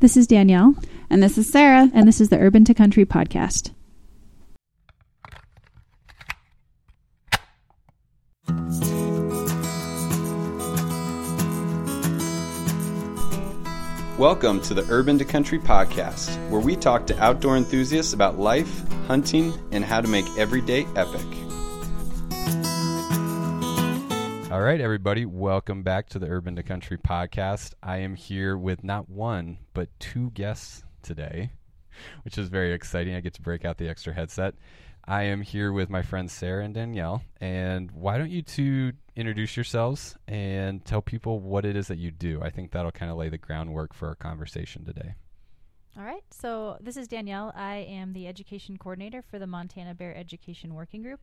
This is Danielle, And this is Sarah. and this is the Urban to Country podcast. Welcome to the Urban to Country podcast, where we talk to outdoor enthusiasts about life, hunting, and how to make every day epic. All right, everybody, welcome back to the Urban to Country podcast. I am here with not one, but two guests today, which is very exciting. I get to break out the extra headset. I am here with my friends Sarah and Danielle. And why don't you two introduce yourselves and tell people what it is that you do? I think that'll kind of lay the groundwork for our conversation today. All right, so this is Danielle. I am the education coordinator for the Montana Bear Education Working Group.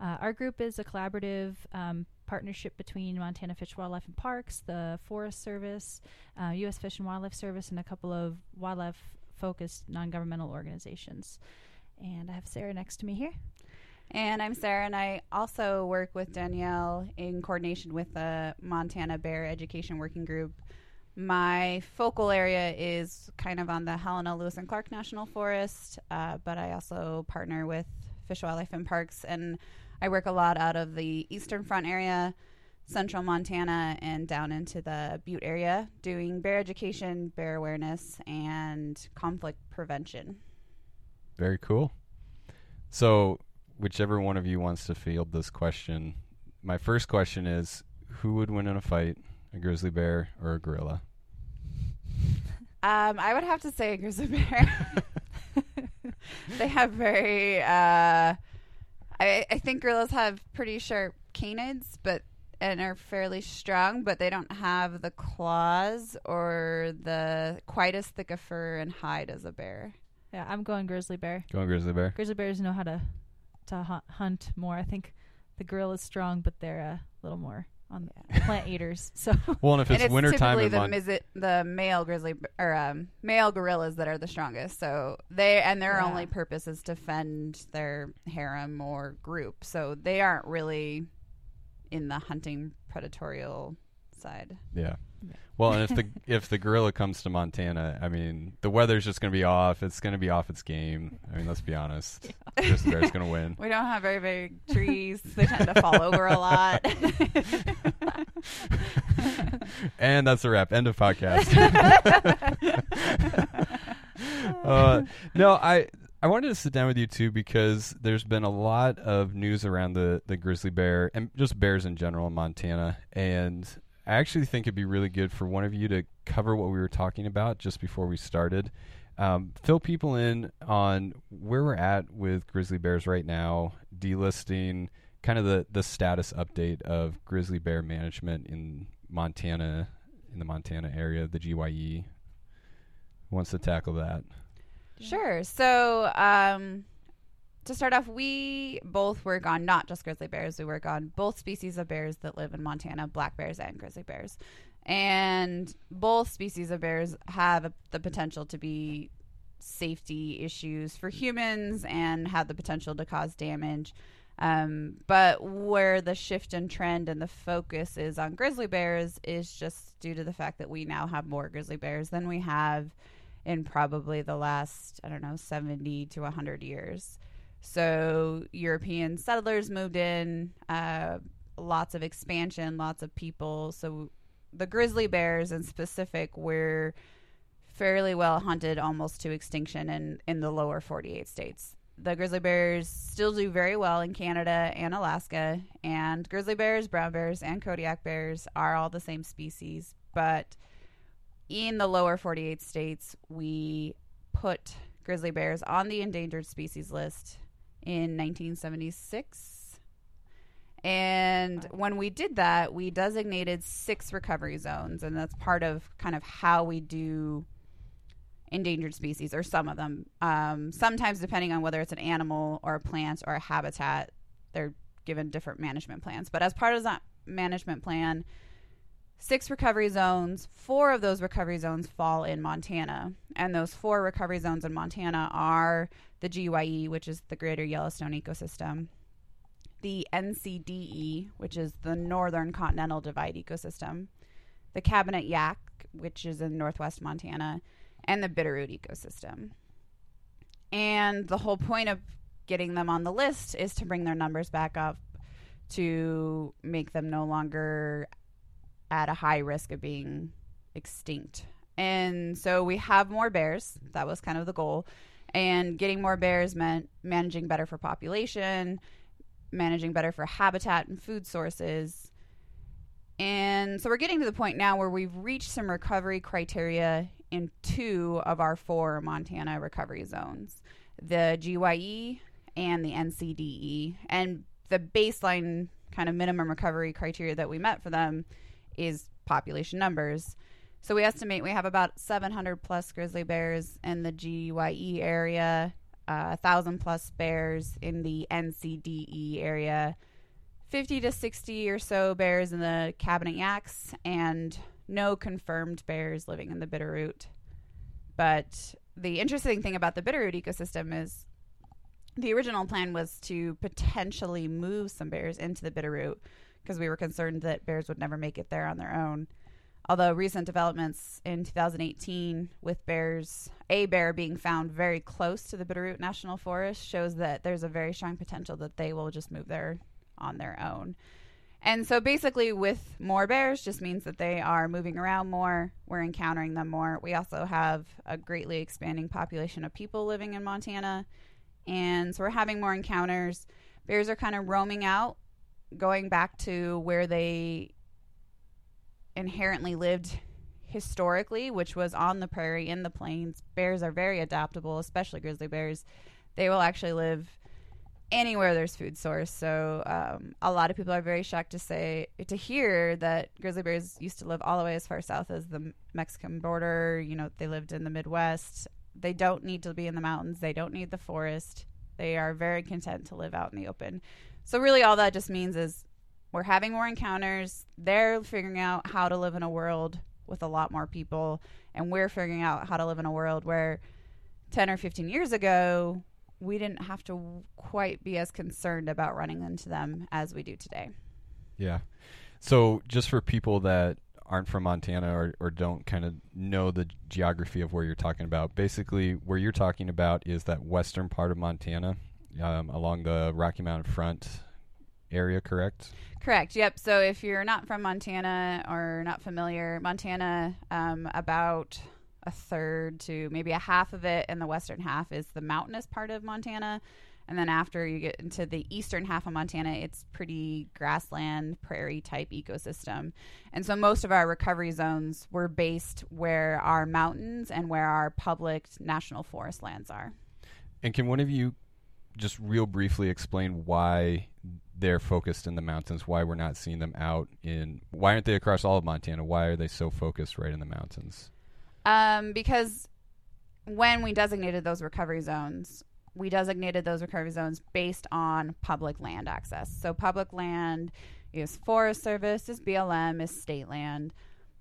Uh, our group is a collaborative um, partnership between Montana Fish, Wildlife, and Parks, the Forest Service, uh, U.S. Fish and Wildlife Service, and a couple of wildlife focused non governmental organizations. And I have Sarah next to me here. And I'm Sarah, and I also work with Danielle in coordination with the Montana Bear Education Working Group. My focal area is kind of on the Helena, Lewis, and Clark National Forest, uh, but I also partner with Fish, Wildlife, and Parks, and I work a lot out of the Eastern Front area, central Montana, and down into the Butte area, doing bear education, bear awareness, and conflict prevention. Very cool. So, whichever one of you wants to field this question, my first question is who would win in a fight, a grizzly bear or a gorilla? Um, I would have to say a grizzly bear. they have very. Uh, I, I think gorillas have pretty sharp canines, but and are fairly strong, but they don't have the claws or the quite as thick a fur and hide as a bear. Yeah, I'm going grizzly bear. Going grizzly bear? Grizzly bears know how to to hu- hunt more. I think the gorilla is strong, but they're a little more on the plant eaters. So Well, and if and it's, it's wintertime typically in the Mon- misit, the male grizzly or um, male gorillas that are the strongest. So they and their Yeah. only purpose is to fend their harem or group. So they aren't really in the hunting predatorial side. Yeah. Well, and if the if the gorilla comes to Montana, I mean, the weather's just going to be off. It's going to be off its game. I mean, let's be honest. Grizzly bear's going to win. We don't have very big trees. they tend to fall over a lot. and that's a wrap. End of podcast. uh, no, I I wanted to sit down with you too because there's been a lot of news around the the grizzly bear and just bears in general in Montana, and I actually think it'd be really good for one of you to cover what we were talking about just before we started. Um, fill people in on where we're at with grizzly bears right now, delisting, kind of the, the status update of grizzly bear management in Montana, in the Montana area, the GYE. Who wants to tackle that? Sure. So, um, to start off, we both work on not just grizzly bears. We work on both species of bears that live in Montana, black bears and grizzly bears. And both species of bears have the potential to be safety issues for humans and have the potential to cause damage. Um, but where the shift in trend and the focus is on grizzly bears is just due to the fact that we now have more grizzly bears than we have in probably the last, I don't know, 70 to 100 years. So European settlers moved in, uh, lots of expansion, lots of people. So the grizzly bears in specific were fairly well hunted almost to extinction in, in the lower 48 states. The grizzly bears still do very well in Canada and Alaska, and grizzly bears, brown bears, and Kodiak bears are all the same species, but in the lower 48 states, we put grizzly bears on the endangered species list in 1976. And when we did that, we designated six recovery zones, and that's part of kind of how we do endangered species, or some of them. Um, sometimes, depending on whether it's an animal or a plant or a habitat, they're given different management plans. But as part of that management plan, six recovery zones. Four of those recovery zones fall in Montana. And those four recovery zones in Montana are the GYE, which is the Greater Yellowstone Ecosystem, the NCDE, which is the Northern Continental Divide Ecosystem, the Cabinet Yaak, which is in northwest Montana, and the Bitterroot ecosystem. And the whole point of getting them on the list is to bring their numbers back up to make them no longer at a high risk of being extinct. And so we have more bears. That was kind of the goal. And getting more bears meant managing better for population, managing better for habitat and food sources. And so we're getting to the point now where we've reached some recovery criteria in two of our four Montana recovery zones the GYE and the NCDE. And the baseline kind of minimum recovery criteria that we met for them is population numbers. So we estimate we have about 700 plus grizzly bears in the GYE area, uh, 1,000 plus bears in the NCDE area, 50 to 60 or so bears in the Cabinet Yaaks, and no confirmed bears living in the Bitterroot. But the interesting thing about the Bitterroot ecosystem is the original plan was to potentially move some bears into the Bitterroot because we were concerned that bears would never make it there on their own. Although recent developments in 2018 with bears, a bear being found very close to the Bitterroot National Forest shows that there's a very strong potential that they will just move there on their own. And so basically, with more bears, just means that they are moving around more. We're encountering them more. We also have a greatly expanding population of people living in Montana. And so we're having more encounters. Bears are kind of roaming out, going back to where they inherently lived historically, which was on the prairie, in the plains. Bears are very adaptable, especially grizzly bears. They will actually live anywhere there's food source. So um, a lot of people are very shocked to say to hear that grizzly bears used to live all the way as far south as the Mexican border. You know, they lived in the Midwest. They don't need to be in the mountains. They don't need the forest. They are very content to live out in the open. So really, all that just means is we're having more encounters. They're figuring out how to live in a world with a lot more people, and we're figuring out how to live in a world where 10 or 15 years ago we didn't have to quite be as concerned about running into them as we do today. Yeah. So just for people that aren't from Montana or, or don't kind of know the geography of where you're talking about, basically where you're talking about is that western part of Montana um, along the Rocky Mountain front area, correct? Correct. Yep. So if you're not from Montana or not familiar, Montana, um, about a third to maybe a half of it, and the western half is the mountainous part of Montana. And then after you get into the eastern half of Montana, it's pretty grassland, prairie type ecosystem. And so most of our recovery zones were based where our mountains and where our public national forest lands are. And can one of you just real briefly explain why they're focused in the mountains, why we're not seeing them out in why aren't they across all of Montana? Why are they so focused right in the mountains? Um, because when we designated those recovery zones, we designated those recovery zones based on public land access. So public land is Forest Service, is BLM, is state land.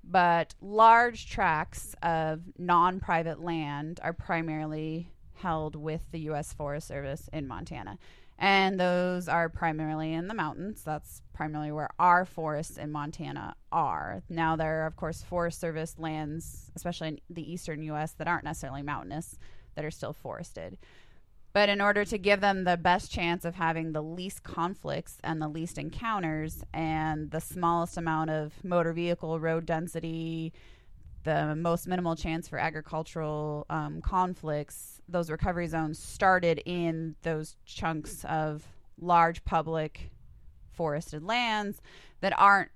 But large tracts of non private land are primarily held with the U.S. Forest Service in Montana and those are primarily in the mountains. That's primarily where our forests in Montana are. Now, there are, of course, Forest Service lands, especially in the eastern U.S., that aren't necessarily mountainous, that are still forested. But in order to give them the best chance of having the least conflicts and the least encounters and the smallest amount of motor vehicle road density, the most minimal chance for agricultural um, conflicts, those recovery zones started in those chunks of large public forested lands that aren't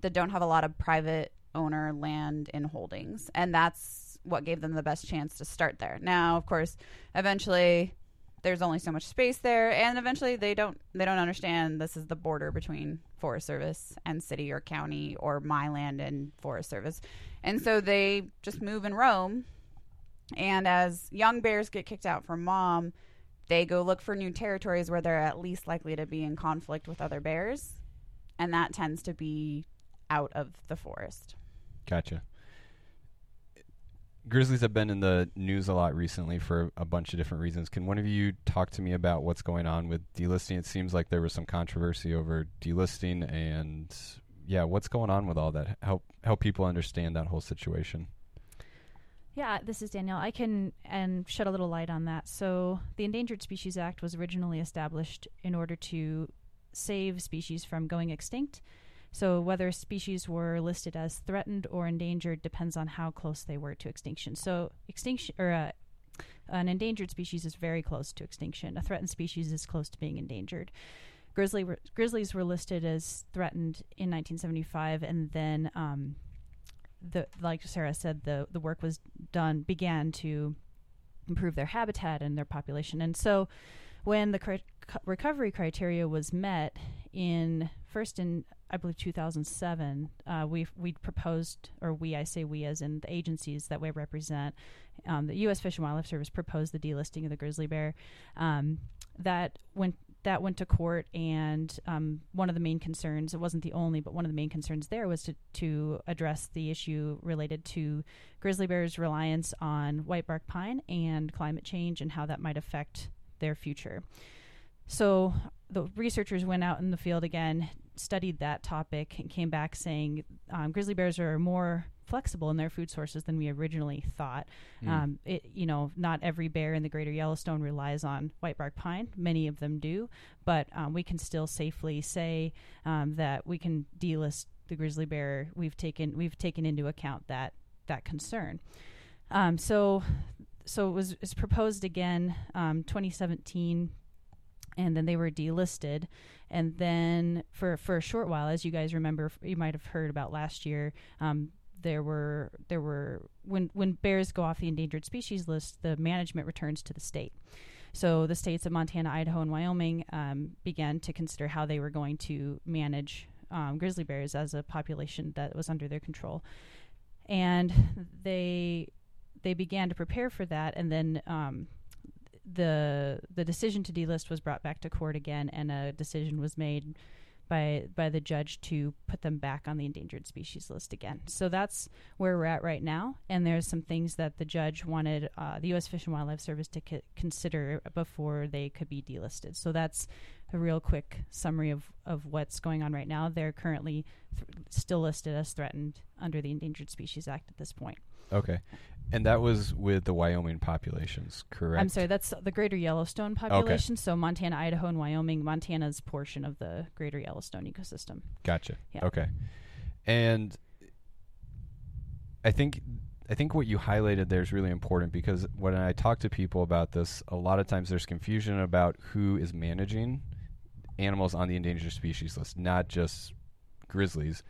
that don't have a lot of private owner land in holdings. And that's what gave them the best chance to start there. Now of course eventually there's only so much space there and eventually they don't they don't understand this is the border between forest service and city or county or my land and forest service and so they just move and roam and as young bears get kicked out from mom they go look for new territories where they're at least likely to be in conflict with other bears and that tends to be out of the forest Gotcha. Grizzlies have been in the news a lot recently for a bunch of different reasons. Can one of you talk to me about what's going on with delisting? It seems like there was some controversy over delisting, and yeah, what's going on with all that? Help help people understand that whole situation. Yeah, this is Danielle. I can and shed a little light on that. So, the Endangered Species Act was originally established in order to save species from going extinct. So, whether species were listed as threatened or endangered depends on how close they were to extinction. So, extinction or uh, an endangered species is very close to extinction. A threatened species is close to being endangered. Grizzly were, grizzlies were listed as threatened in 1975, and then um, the like Sarah said, the the work was done began to improve their habitat and their population. And so, when the cri- recovery criteria was met in first in I believe 2007, uh, we we proposed, or we I say we as in the agencies that we represent, um, the U.S. Fish and Wildlife Service proposed the delisting of the grizzly bear. Um, that went that went to court, and um, one of the main concerns, it wasn't the only, but one of the main concerns there was to, to address the issue related to grizzly bears' reliance on whitebark pine and climate change and how that might affect their future. So the researchers went out in the field again, studied that topic, and came back saying um, grizzly bears are more flexible in their food sources than we originally thought. Mm. Um, it, you know, not every bear in the greater Yellowstone relies on whitebark pine. Many of them do, but um, we can still safely say um, that we can delist the grizzly bear. We've taken we've taken into account that that concern. Um, so, so it was, it was proposed again, um, 2017 and then they were delisted and then for for a short while as you guys remember you might have heard about last year um, there were there were when when bears go off the endangered species list, the management returns to the state. So the states of Montana, Idaho, and Wyoming um, began to consider how they were going to manage um, grizzly bears as a population that was under their control, and they they began to prepare for that, and then. Um, the the decision to delist was brought back to court again, and a decision was made by by the judge to put them back on the endangered species list again. So that's where we're at right now. And there's some things that the judge wanted uh, the U.S. Fish and Wildlife Service to c- consider before they could be delisted. So that's a real quick summary of, of what's going on right now. They're currently th- still listed as threatened under the Endangered Species Act at this point. Okay. And that was with the Wyoming populations, correct? I'm sorry, that's the greater Yellowstone population. Okay. So Montana, Idaho, and Wyoming. Montana's portion of the greater Yellowstone ecosystem. Gotcha. Yeah. Okay. And I think I think what you highlighted there is really important because when I talk to people about this, a lot of times there's confusion about who is managing animals on the endangered species list, not just grizzlies.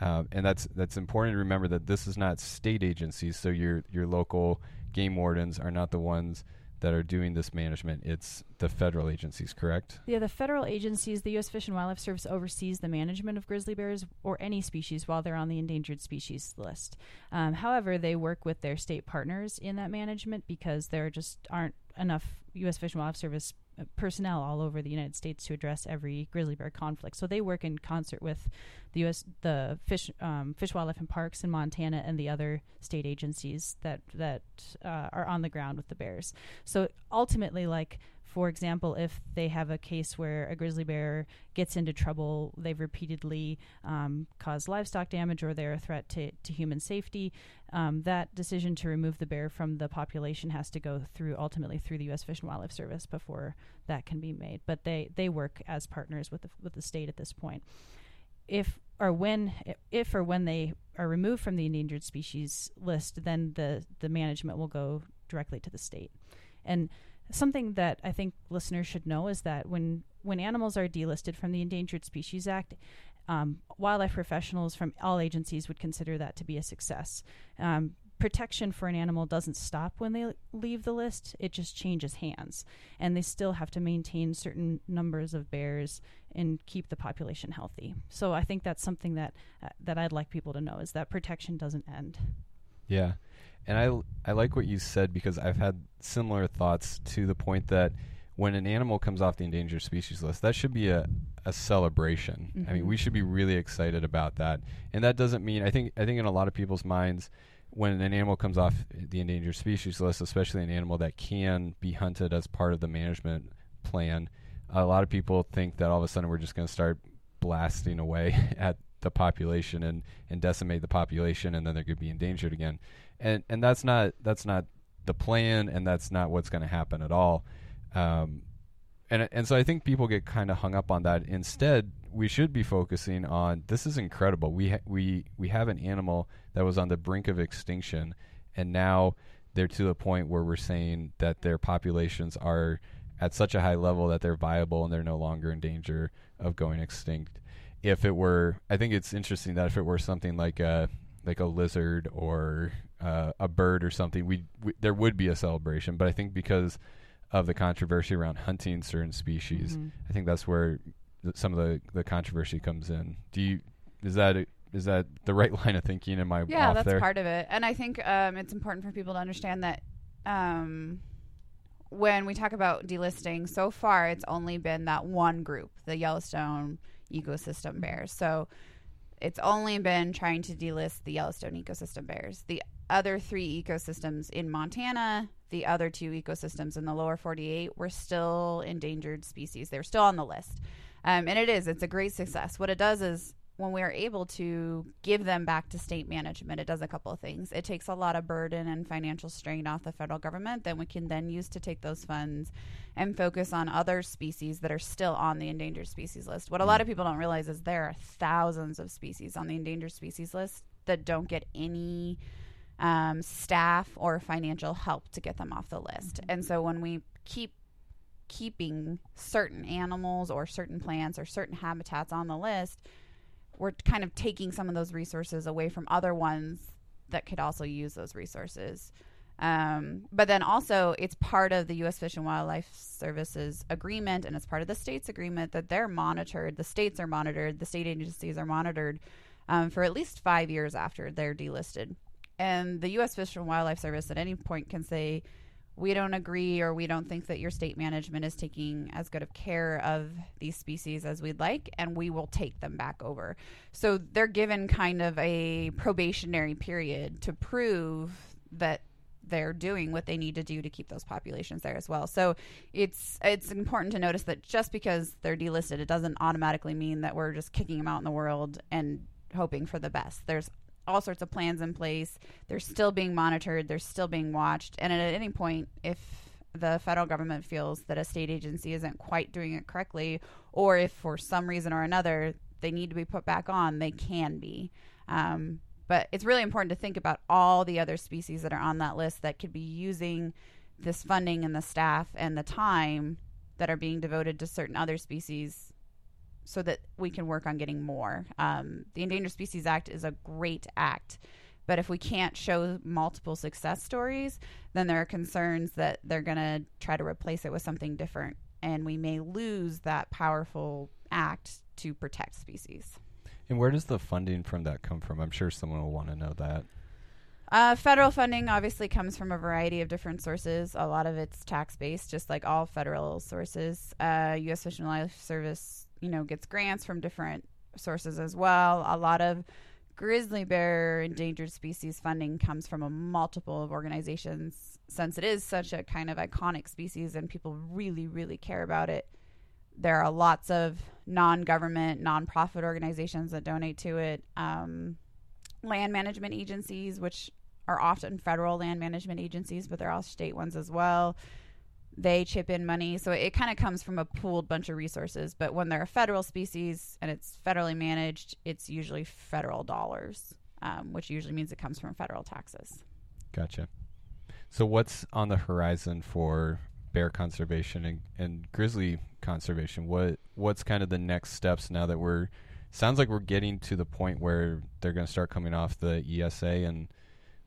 Uh, and that's that's important to remember that this is not state agencies. So your your local game wardens are not the ones that are doing this management. It's the federal agencies, correct? Yeah, the federal agencies, the U.S. Fish and Wildlife Service oversees the management of grizzly bears or any species while they're on the endangered species list. Um, however, they work with their state partners in that management because there just aren't enough U.S. Fish and Wildlife Service personnel all over the United States to address every grizzly bear conflict. So they work in concert with the U.S. the fish um, fish wildlife and parks in Montana and the other state agencies that that uh, are on the ground with the bears. So ultimately, like for example, if they have a case where a grizzly bear gets into trouble, they've repeatedly um, caused livestock damage or they're a threat to, to human safety, um, that decision to remove the bear from the population has to go through ultimately through the U.S. Fish and Wildlife Service before that can be made. But they, they work as partners with the, with the state at this point. If or when if or when they are removed from the endangered species list, then the the management will go directly to the state. And something that I think listeners should know is that when when animals are delisted from the Endangered Species Act, um, wildlife professionals from all agencies would consider that to be a success. Um, protection for an animal doesn't stop when they leave the list; it just changes hands, and they still have to maintain certain numbers of bears and keep the population healthy. So I think that's something that uh, that I'd like people to know is that protection doesn't end. Yeah. And I, I like what you said because I've had similar thoughts to the point that when an animal comes off the endangered species list, that should be a, a celebration. Mm-hmm. I mean, we mm-hmm. should be really excited about that. And that doesn't mean I think I think in a lot of people's minds, when an animal comes off the endangered species list, especially an animal that can be hunted as part of the management plan, a lot of people think that all of a sudden we're just going to start blasting away at the population and and decimate the population, and then they're going to be endangered again. And and that's not that's not the plan, and that's not what's going to happen at all. Um, and and so I think people get kind of hung up on that. Instead, we should be focusing on this is incredible. We ha- we we have an animal that was on the brink of extinction, and now they're to the point where we're saying that their populations are at such a high level that they're viable and they're no longer in danger of going extinct. If it were, I think it's interesting that if it were something like a like a lizard or uh, a bird or something, we, we there would be a celebration. But I think because of the controversy around hunting certain species, Mm-hmm. I think that's where th- some of the, the controversy comes in. Do you is that is that the right line of thinking? Am I yeah that's there? part of it and i think um, it's important for people to understand that um, when we talk about delisting so far it's only been that one group the yellowstone ecosystem bears so it's only been trying to delist the yellowstone ecosystem bears. The other three ecosystems in montana the other two ecosystems in the lower 48 were still endangered species. They're still on the list. Um, and it is it's a great success. What it does is when we are able to give them back to state management, it does a couple of things. It takes a lot of burden and financial strain off the federal government that we can then use to take those funds and focus on other species that are still on the endangered species list. What a lot of people don't realize is there are thousands of species on the endangered species list that don't get any um, staff or financial help to get them off the list. And so when we keep keeping certain animals or certain plants or certain habitats on the list, we're kind of taking some of those resources away from other ones that could also use those resources. Um, but then also, it's part of the U.S. Fish and Wildlife Services agreement, and it's part of the state's agreement that they're monitored. The states are monitored. The state agencies are monitored um, for at least five years after they're delisted. And the U.S. Fish and Wildlife Service at any point can say, we don't agree or we don't think that your state management is taking as good of care of these species as we'd like and we will take them back over. So they're given kind of a probationary period to prove that they're doing what they need to do to keep those populations there as well. So it's it's important to notice that just because they're delisted it doesn't automatically mean that we're just kicking them out in the world and hoping for the best. There's all sorts of plans in place. They're still being monitored. They're still being watched. And at any point, if the federal government feels that a state agency isn't quite doing it correctly, or if for some reason or another they need to be put back on, they can be. Um, but it's really important to think about all the other species that are on that list that could be using this funding and the staff and the time that are being devoted to certain other species so that we can work on getting more. Um, the Endangered Species Act is a great act, but if we can't show multiple success stories, then there are concerns that they're going to try to replace it with something different, and we may lose that powerful act to protect species. And where does the funding from that come from? I'm sure someone will want to know that. Uh, federal funding obviously comes from a variety of different sources. A lot of it's tax based, just like all federal sources. Uh, U.S. Fish and Wildlife Service, you know, gets grants from different sources as well. A lot of grizzly bear endangered species funding comes from a multiple of organizations since it is such a kind of iconic species and people really, really care about it. There are lots of non government, nonprofit organizations that donate to it. Um, land management agencies, which are often federal land management agencies, but they're all state ones as well. They chip in money. So it kind of comes from a pooled bunch of resources. But when they're a federal species and it's federally managed, it's usually federal dollars, um, which usually means it comes from federal taxes. Gotcha. So what's on the horizon for bear conservation and, and grizzly conservation? What what's kind of the next steps now that we're sounds like we're getting to the point where they're going to start coming off the ESA and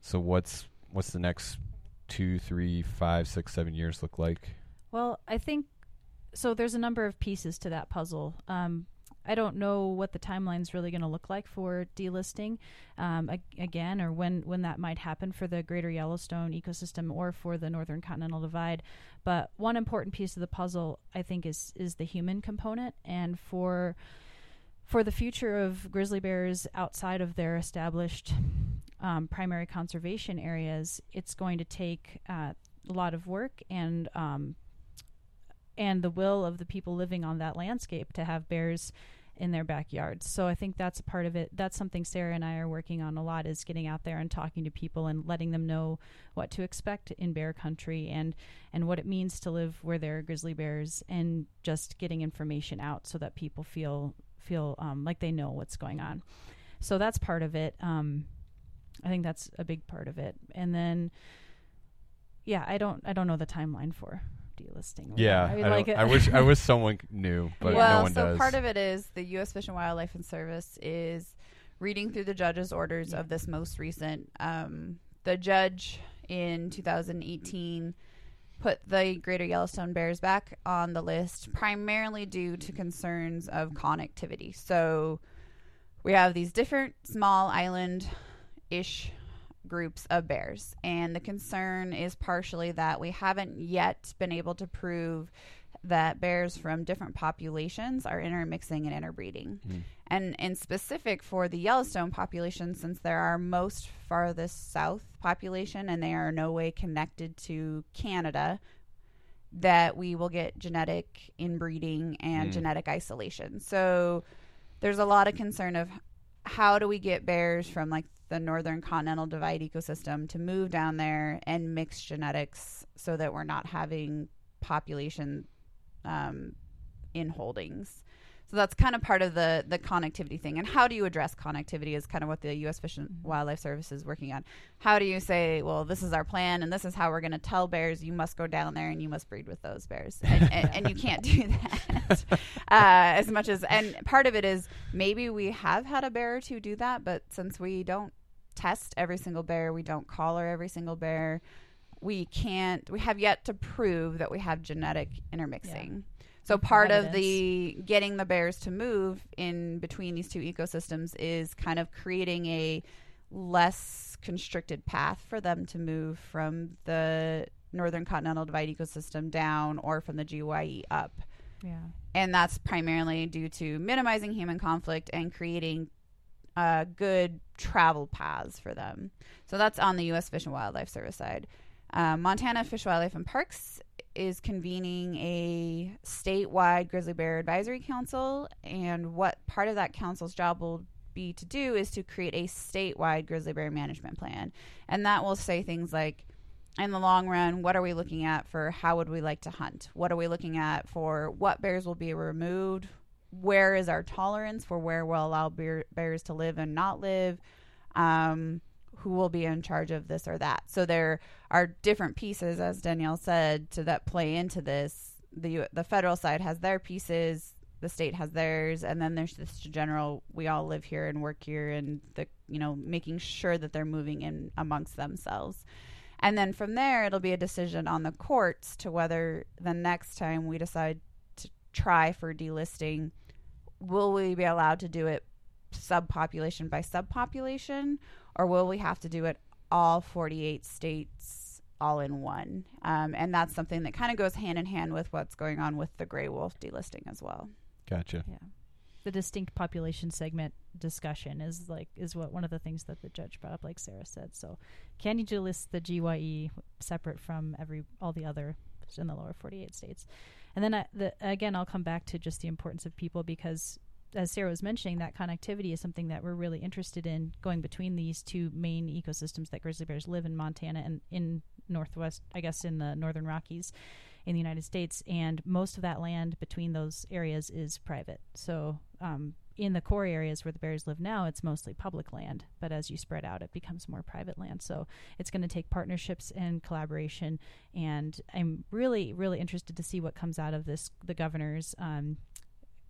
so what's what's the next two, three, five, six, seven years look like? Well, I think so. There's a number of pieces to that puzzle. Um, I don't know what the timeline's really going to look like for delisting um, ag- again, or when when that might happen for the Greater Yellowstone ecosystem or for the Northern Continental Divide. But one important piece of the puzzle, I think, is is the human component, and for for the future of grizzly bears outside of their established um, primary conservation areas, it's going to take uh, a lot of work and um, and the will of the people living on that landscape to have bears in their backyards. So I think that's a part of it. That's something Sarah and I are working on a lot is getting out there and talking to people and letting them know what to expect in bear country and and what it means to live where there are grizzly bears and just getting information out so that people feel feel um, like they know what's going on. So that's part of it. Um, I think that's a big part of it. And then yeah, I don't I don't know the timeline for delisting. Yeah, I, I, mean, don't- like I wish I wish someone knew, but well, no one so does. part of it is the U.S. Fish and Wildlife and Service is reading through the judge's orders of this most recent. Um, the judge in 2018 put the Greater Yellowstone Bears back on the list primarily due to concerns of connectivity. So we have these different small island ish groups of bears. And the concern is partially that we haven't yet been able to prove that bears from different populations are intermixing and interbreeding. Mm. And in specific for the Yellowstone population, since they're our most farthest south population and they are no way connected to Canada, that we will get genetic inbreeding and Mm. genetic isolation. So there's a lot of concern of how do we get bears from like the northern continental divide ecosystem to move down there and mix genetics so that we're not having population um, in holdings. So that's kind of part of the the connectivity thing. And how do you address connectivity is kind of what the U.S. Fish and Wildlife Service is working on. How do you say, well, this is our plan, and this is how we're going to tell bears you must go down there and you must breed with those bears, and, and, and you can't do that uh, as much as. And part of it is maybe we have had a bear or two do that, but since we don't test every single bear, we don't collar every single bear. We can't. We have yet to prove that we have genetic intermixing. So part of the getting the bears to move in between these two ecosystems is kind of creating a less constricted path for them to move from the northern continental divide ecosystem down or from the GYE up. yeah. And that's primarily due to minimizing human conflict and creating uh, good travel paths for them. So that's on the U.S. Fish and Wildlife Service side. Uh, Montana Fish, Wildlife, and Parks is convening a statewide grizzly bear advisory council, and what part of that council's job will be to do is to create a statewide grizzly bear management plan, and that will say things like, in the long run, what are we looking at for how would we like to hunt? What are we looking at for what bears will be removed? Where is our tolerance for where we'll allow bear, bears to live and not live? Um, who will be in charge of this or that? So there are different pieces, as Danielle said, to that play into this. The the federal side has their pieces, the state has theirs, and then there's this general. We all live here and work here, and the you know making sure that they're moving in amongst themselves. And then from there, it'll be a decision on the courts to whether the next time we decide to try for delisting, will we be allowed to do it subpopulation by subpopulation, or will we have to do it all 48 states all in one? Um, and that's something that kind of goes hand in hand with what's going on with the gray wolf delisting as well. Gotcha. Yeah. The distinct population segment discussion is like is what one of the things that the judge brought up, like Sarah said. So, can you delist the GYE separate from every all the other in the lower 48 states? And then I, the, again, I'll come back to just the importance of people because, as Sarah was mentioning, that connectivity is something that we're really interested in going between these two main ecosystems that grizzly bears live in Montana and in Northwest, I guess, in the Northern Rockies in the United States, and most of that land between those areas is private. So, um, in the core areas where the bears live now, it's mostly public land. But as you spread out, it becomes more private land. So, it's going to take partnerships and collaboration. And I'm really, really interested to see what comes out of this. The governor's. Um,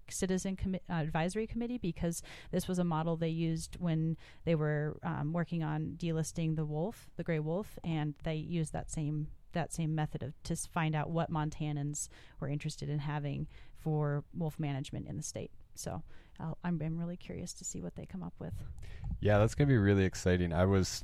citizen commi- uh, advisory committee because this was a model they used when they were um, working on delisting the wolf the gray wolf and they used that same that same method of to find out what Montanans were interested in having for wolf management in the state. So I'll, I'm, I'm really curious to see what they come up with. Yeah, that's gonna be really exciting. I was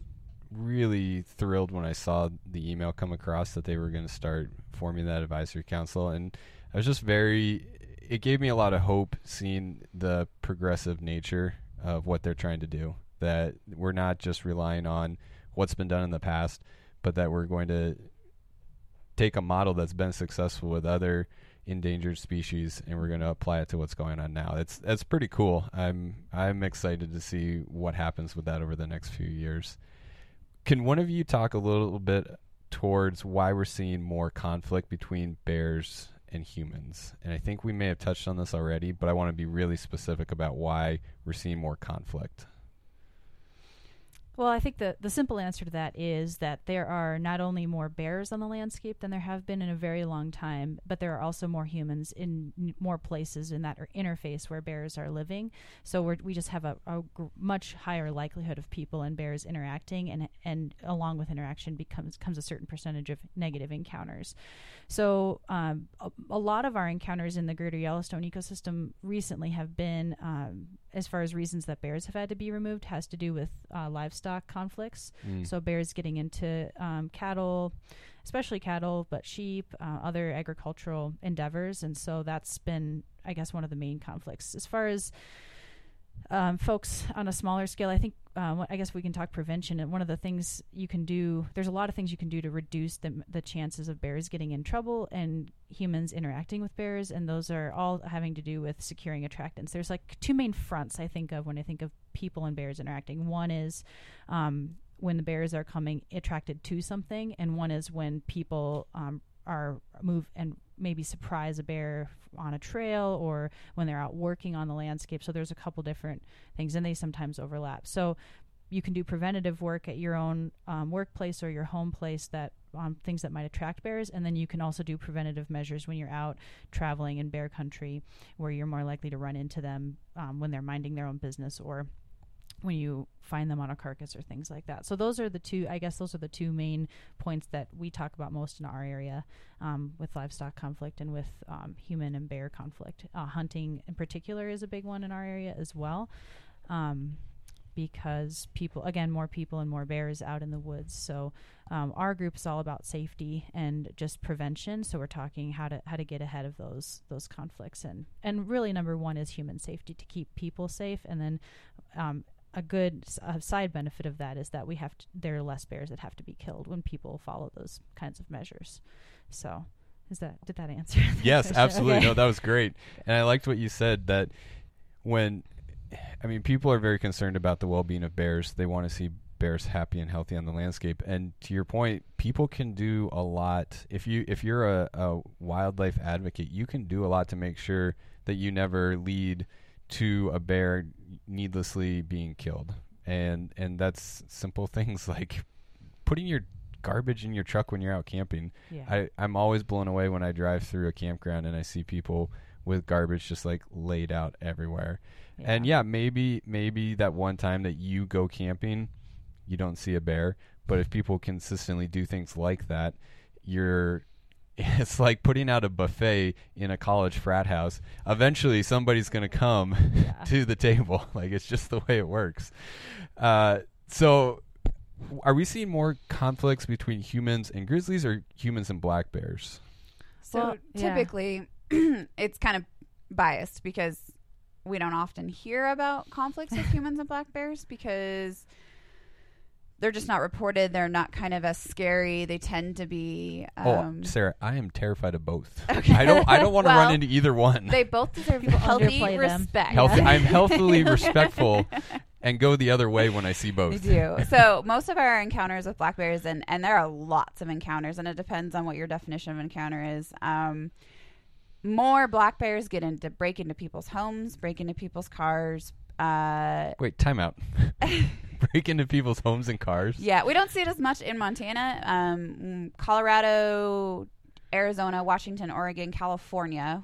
really thrilled when I saw the email come across that they were going to start forming that advisory council, and I was just very. It gave me a lot of hope seeing the progressive nature of what they're trying to do. That we're not just relying on what's been done in the past, but that we're going to take a model that's been successful with other endangered species and we're going to apply it to what's going on now. It's that's pretty cool. I'm I'm excited to see what happens with that over the next few years. Can one of you talk a little bit towards why we're seeing more conflict between bears and humans? And I think we may have touched on this already, but I want to be really specific about why we're seeing more conflict. Well, I think the, the simple answer to that is that there are not only more bears on the landscape than there have been in a very long time, but there are also more humans in n- more places in that er- interface where bears are living. So we're, we just have a, a gr- much higher likelihood of people and bears interacting, and and along with interaction becomes comes a certain percentage of negative encounters. So um, a, a lot of our encounters in the greater Yellowstone ecosystem recently have been um, as far as reasons that bears have had to be removed has to do with uh, livestock conflicts. Mm. So bears getting into um, cattle, especially cattle, but sheep, uh, other agricultural endeavors, and so that's been, I guess, one of the main conflicts. As far as um, folks on a smaller scale, I think wh- I guess we can talk prevention. And one of the things you can do, there's a lot of things you can do to reduce the the chances of bears getting in trouble and humans interacting with bears, and those are all having to do with securing attractants. There's like two main fronts I think of when I think of people and bears interacting. One is um, when the bears are coming attracted to something, and one is when people um, are move and maybe surprise a bear on a trail or when they're out working on the landscape. So there's a couple different things, and they sometimes overlap. So you can do preventative work at your own um, workplace or your home place that um, things that might attract bears, and then you can also do preventative measures when you're out traveling in bear country, where you're more likely to run into them um, when they're minding their own business or when you find them on a carcass or things like that. So those are the two. I guess those are the two main points that we talk about most in our area um, with livestock conflict and with um, human and bear conflict. Uh, hunting in particular is a big one in our area as well. Um, because people again more people and more bears out in the woods so um, our group is all about safety and just prevention so we're talking how to how to get ahead of those those conflicts and and really number one is human safety to keep people safe and then um, a good uh, side benefit of that is that we have to, there are less bears that have to be killed when people follow those kinds of measures so is that did that answer the Yes, question? absolutely. Okay. No, that was great. And I liked what you said that when I mean people are very concerned about the well-being of bears. They want to see bears happy and healthy on the landscape. And to your point, people can do a lot. If you if you're a, a wildlife advocate, you can do a lot to make sure that you never lead to a bear needlessly being killed. And and that's simple things like putting your garbage in your truck when you're out camping. yeah I, I'm always blown away when I drive through a campground and I see people with garbage just like laid out everywhere. And yeah, maybe maybe that one time that you go camping, you don't see a bear, but if people consistently do things like that, you're it's like putting out a buffet in a college frat house. Eventually somebody's going to come Yeah. to the table. Like it's just the way it works. Uh, so are we seeing more conflicts between humans and grizzlies or humans and black bears? So Well, yeah. typically, it's kind of biased because we don't often hear about conflicts with humans and black bears because they're just not reported. They're not kind of as scary. They tend to be. Um, oh, Sarah, I am terrified of both. Okay. I don't. I don't want to Well, run into either one. they both deserve People healthy respect. Healthy, I'm healthily respectful and go the other way when I see They both. do. So most of our encounters with black bears, and and there are lots of encounters, and it depends on what your definition of encounter is. Um, more black bears get into break into people's homes, break into people's cars. Uh, Wait, time out. Break into people's homes and cars. yeah, we don't see it as much in Montana, um, Colorado, Arizona, Washington, Oregon, California.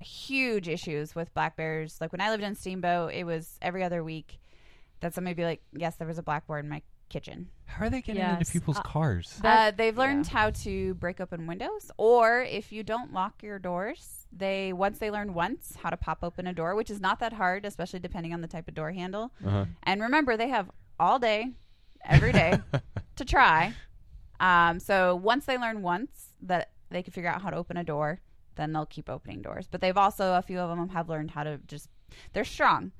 Huge issues with black bears. Like when I lived in Steamboat, it was every other week that somebody would be like, "Yes, there was a black bear in my kitchen." How are they getting Yes, into people's uh, cars? Uh, they've learned yeah. how to break open windows, or if you don't lock your doors, they once they learn once how to pop open a door, which is not that hard, especially depending on the type of door handle. Uh-huh. And remember, they have all day, every day, to try. Um, so once they learn once that they can figure out how to open a door, then they'll keep opening doors. But they've also a few of them have learned how to just they're strong.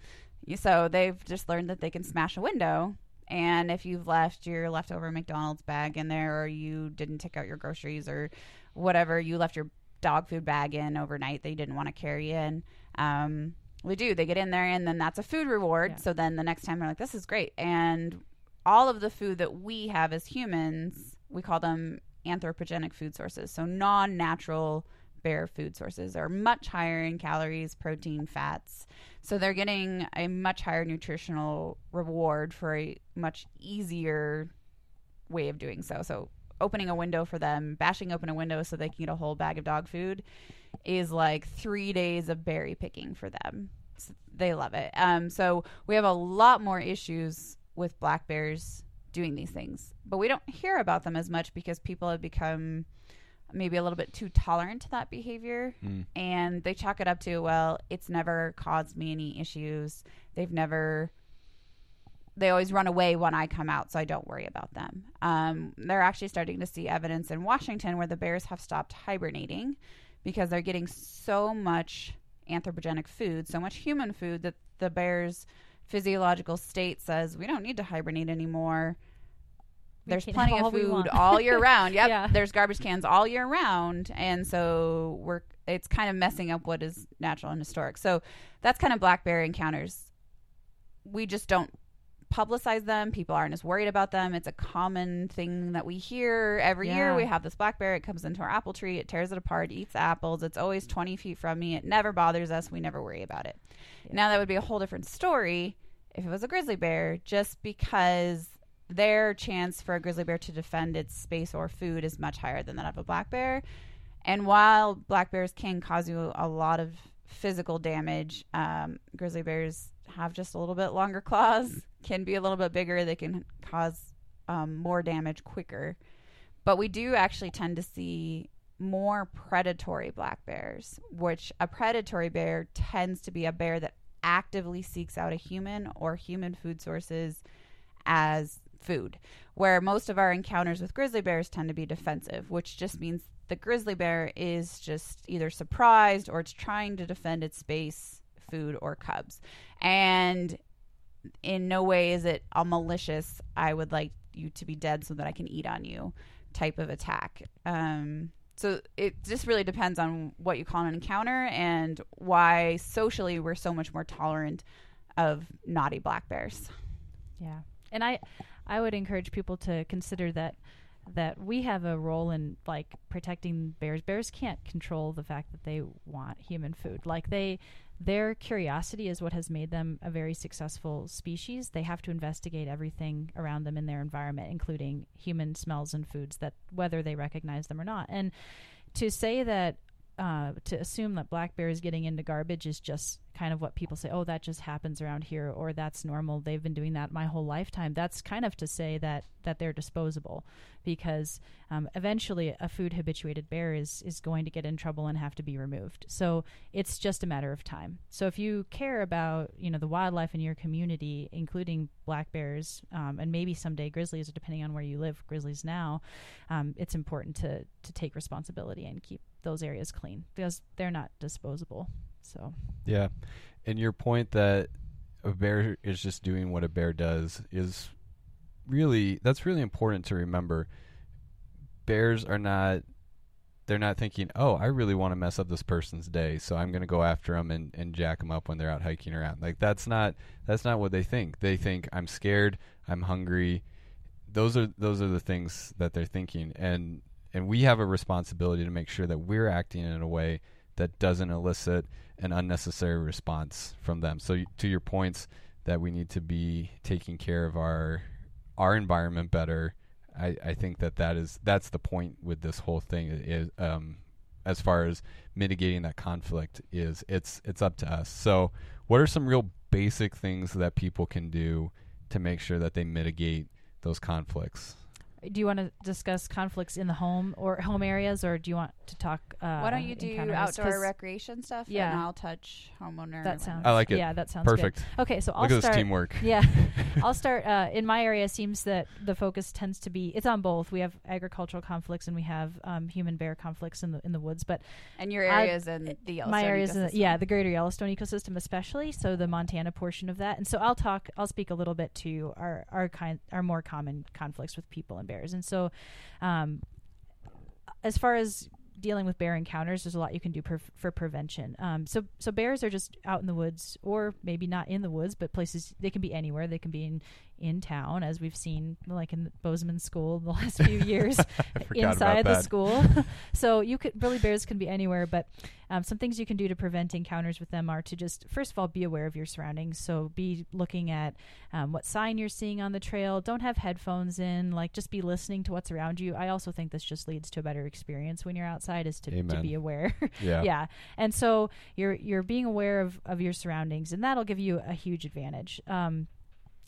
So they've just learned that they can smash a window. And if you've left your leftover McDonald's bag in there, or you didn't take out your groceries, or whatever, you left your dog food bag in overnight they didn't want to carry in. Um, we do. They get in there, and then that's a food reward. Yeah. So then the next time they're like, "This is great." And all of the food that we have as humans, we call them anthropogenic food sources. So non-natural bear food sources are much higher in calories, protein, fats. So they're getting a much higher nutritional reward for a much easier way of doing so. So opening a window for them, bashing open a window so they can get a whole bag of dog food is like three days of berry picking for them. So they love it. Um, so we have a lot more issues with black bears doing these things, but we don't hear about them as much because people have become maybe a little bit too tolerant to that behavior Mm. and they chalk it up to well it's never caused me any issues they've never they always run away when i come out so i don't worry about them um, they're actually starting to see evidence in washington where the bears have stopped hibernating because they're getting so much anthropogenic food so much human food that the bears physiological state says we don't need to hibernate anymore We there's plenty of food all year round. Yep. Yeah. There's garbage cans all year round. And so we're it's kind of messing up what is natural and historic. So that's kind of black bear encounters. We just don't publicize them. People aren't as worried about them. It's a common thing that we hear every year. We have this black bear. It comes into our apple tree. It tears it apart, eats apples. It's always 20 feet from me. It never bothers us. We never worry about it. Yeah. Now, that would be a whole different story if it was a grizzly bear, just because their chance for a grizzly bear to defend its space or food is much higher than that of a black bear. And while black bears can cause you a lot of physical damage, um, grizzly bears have just a little bit longer claws, can be a little bit bigger. They can cause um, more damage quicker. But we do actually tend to see more predatory black bears, which a predatory bear tends to be a bear that actively seeks out a human or human food sources as food, where most of our encounters with grizzly bears tend to be defensive, which just means the grizzly bear is just either surprised or it's trying to defend its space, food, or cubs. And in no way is it a malicious, I would like you to be dead so that I can eat on you type of attack. Um, so it just really depends on what you call an encounter and why socially we're so much more tolerant of naughty black bears. Yeah, and I, I would encourage people to consider that that we have a role in like protecting bears. Bears can't control the fact that they want human food. Like they, their curiosity is what has made them a very successful species. They have to investigate everything around them in their environment, including human smells and foods that whether they recognize them or not. And to say that. Uh, to assume that black bears getting into garbage is just kind of what people say, oh, that just happens around here, or that's normal. They've been doing that my whole lifetime. That's kind of to say that that they're disposable, because um, eventually a food habituated bear is is going to get in trouble and have to be removed. So it's just a matter of time. So if you care about you know the wildlife in your community, including black bears um, and maybe someday grizzlies, depending on where you live, grizzlies now, um, it's important to to take responsibility and keep those areas clean because they're not disposable. So Yeah. And your point that a bear is just doing what a bear does is really that's really important to remember. Bears are not they're not thinking, "Oh, I really want to mess up this person's day, so I'm going to go after them and and jack them up when they're out hiking around." Like that's not that's not what they think. They think, "I'm scared, I'm hungry." Those are those are the things that they're thinking and and we have a responsibility to make sure that we're acting in a way that doesn't elicit an unnecessary response from them. So to your points that we need to be taking care of our our environment better. I, I think that that is that's the point with this whole thing is um, as far as mitigating that conflict is it's it's up to us. So what are some real basic things that people can do to make sure that they mitigate those conflicts? Do you want to discuss conflicts in the home or home areas, or do you want to talk? Uh, Why don't you do encounters? outdoor 'Cause recreation stuff? Yeah. and I'll touch homeowner. That sounds. I like it. Yeah, that sounds Perfect. Good. Okay, so I'll Look at start. this teamwork. Yeah, I'll start. Uh, in my area, it seems that the focus tends to be it's on both. We have agricultural conflicts and we have um, human bear conflicts in the in the woods. But and your I- areas in the Yellowstone my areas, in the, ecosystem. yeah, the greater Yellowstone ecosystem, especially. So the Montana portion of that. And so I'll talk. I'll speak a little bit to our our kind our more common conflicts with people and bears. And so, um, as far as dealing with bear encounters, there's a lot you can do per, for prevention. Um, so, so bears are just out in the woods, or maybe not in the woods, but places they can be anywhere. They can be in in town, as we've seen, like in Bozeman School the last few years, inside the school. so you could really bears can be anywhere, but um, some things you can do to prevent encounters with them are to just first of all be aware of your surroundings. So be looking at um, what sign you're seeing on the trail. Don't have headphones in. Like just be listening to what's around you. I also think this just leads to a better experience when you're outside. Is to, to be aware. Yeah. yeah. And so you're you're being aware of of your surroundings, and that'll give you a huge advantage. Um,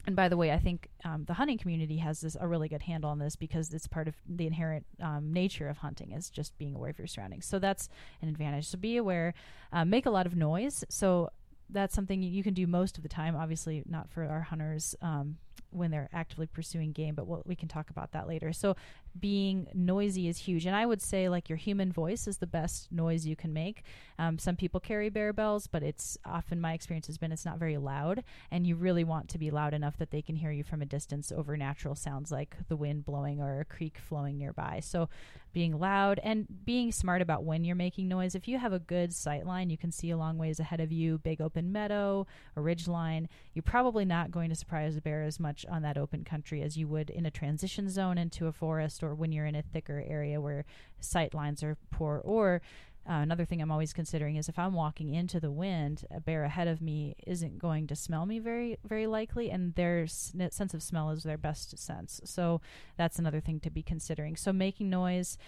and by the way, I think um, the hunting community has this a really good handle on this because it's part of the inherent um, nature of hunting is just being aware of your surroundings. So that's an advantage. So be aware, uh, make a lot of noise. So that's something you can do most of the time. Obviously, not for our hunters um, when they're actively pursuing game, but we'll, we can talk about that later. So being noisy is huge. And I would say, like, your human voice is the best noise you can make. Um, some people carry bear bells, but it's often my experience has been it's not very loud. And you really want to be loud enough that they can hear you from a distance over natural sounds like the wind blowing or a creek flowing nearby. So being loud and being smart about when you're making noise. If you have a good sight line, you can see a long ways ahead of you, big open meadow, a ridge line, you're probably not going to surprise a bear as much on that open country as you would in a transition zone into a forest or when you're in a thicker area where sight lines are poor. Or uh, another thing I'm always considering is if I'm walking into the wind, a bear ahead of me isn't going to smell me very, very likely, and their sense of smell is their best sense. So that's another thing to be considering. So making noise.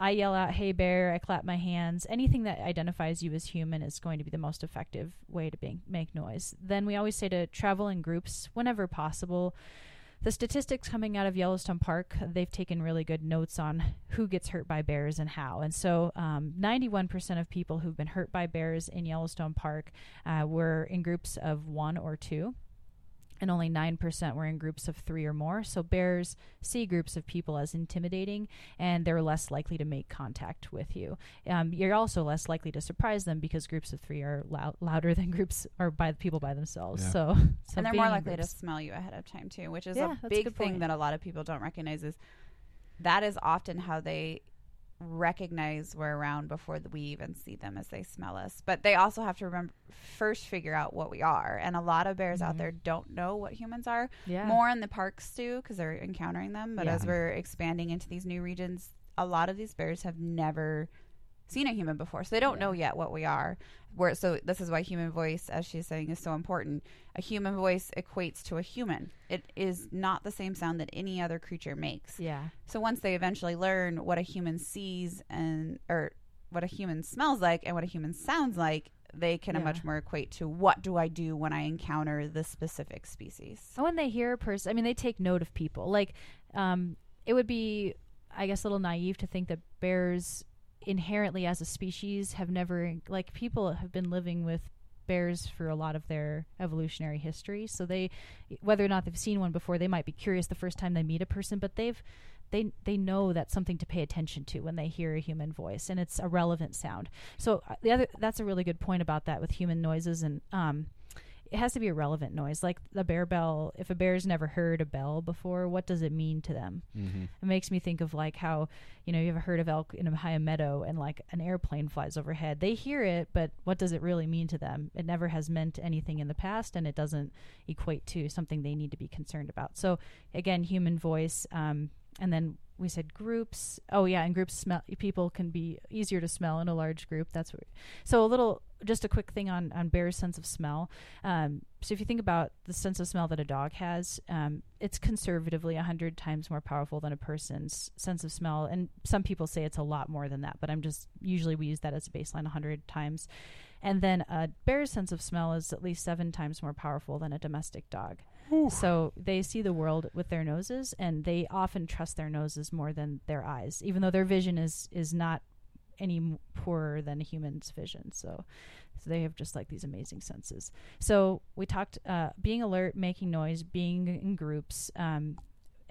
I yell out, hey bear, I clap my hands. Anything that identifies you as human is going to be the most effective way to be, make noise. Then we always say to travel in groups whenever possible the statistics coming out of Yellowstone Park, they've taken really good notes on who gets hurt by bears and how. And so, um, 91% of people who've been hurt by bears in Yellowstone Park uh, were in groups of one or two and only 9% were in groups of three or more. So bears see groups of people as intimidating and they're less likely to make contact with you. Um, you're also less likely to surprise them because groups of three are lou- louder than groups or by the people by themselves. Yeah. So, so, and they're more likely to smell you ahead of time too, which is yeah, a big a thing point. that a lot of people don't recognize is that is often how they recognize we're around before we even see them as they smell us. But they also have to remember first figure out what we are. And a lot of bears mm-hmm. out there don't know what humans are. Yeah. More in the parks do because they're encountering them. But yeah. as we're expanding into these new regions, a lot of these bears have never seen a human before, so they don't yeah. know yet what we are. Where so this is why human voice, as she's saying, is so important. A human voice equates to a human. It is not the same sound that any other creature makes. Yeah. So once they eventually learn what a human sees and or what a human smells like and what a human sounds like, they can yeah. much more equate to what do I do when I encounter this specific species. And when they hear a person, I mean, they take note of people. Like, um, it would be, I guess, a little naive to think that bears inherently as a species have never like people have been living with bears for a lot of their evolutionary history. So they whether or not they've seen one before they might be curious the first time they meet a person but they've they they know that's something to pay attention to when they hear a human voice and it's a relevant sound. So uh, the other that's a really good point about that with human noises and um it has to be a relevant noise. Like the bear bell, if a bear's never heard a bell before, what does it mean to them? Mm-hmm. It makes me think of like how, you know, you ever heard of elk in a high meadow and like an airplane flies overhead. They hear it, but what does it really mean to them? It never has meant anything in the past and it doesn't equate to something they need to be concerned about. So again, human voice, um, and then we said groups. Oh yeah, and groups smell people can be easier to smell in a large group. That's what. So a little, just a quick thing on on bear's sense of smell. Um, so if you think about the sense of smell that a dog has, um, it's conservatively hundred times more powerful than a person's sense of smell. And some people say it's a lot more than that, but I'm just usually we use that as a baseline hundred times. And then a bear's sense of smell is at least seven times more powerful than a domestic dog. So they see the world with their noses, and they often trust their noses more than their eyes, even though their vision is is not any poorer than a human's vision. So, so they have just like these amazing senses. So we talked uh, being alert, making noise, being in groups. Um,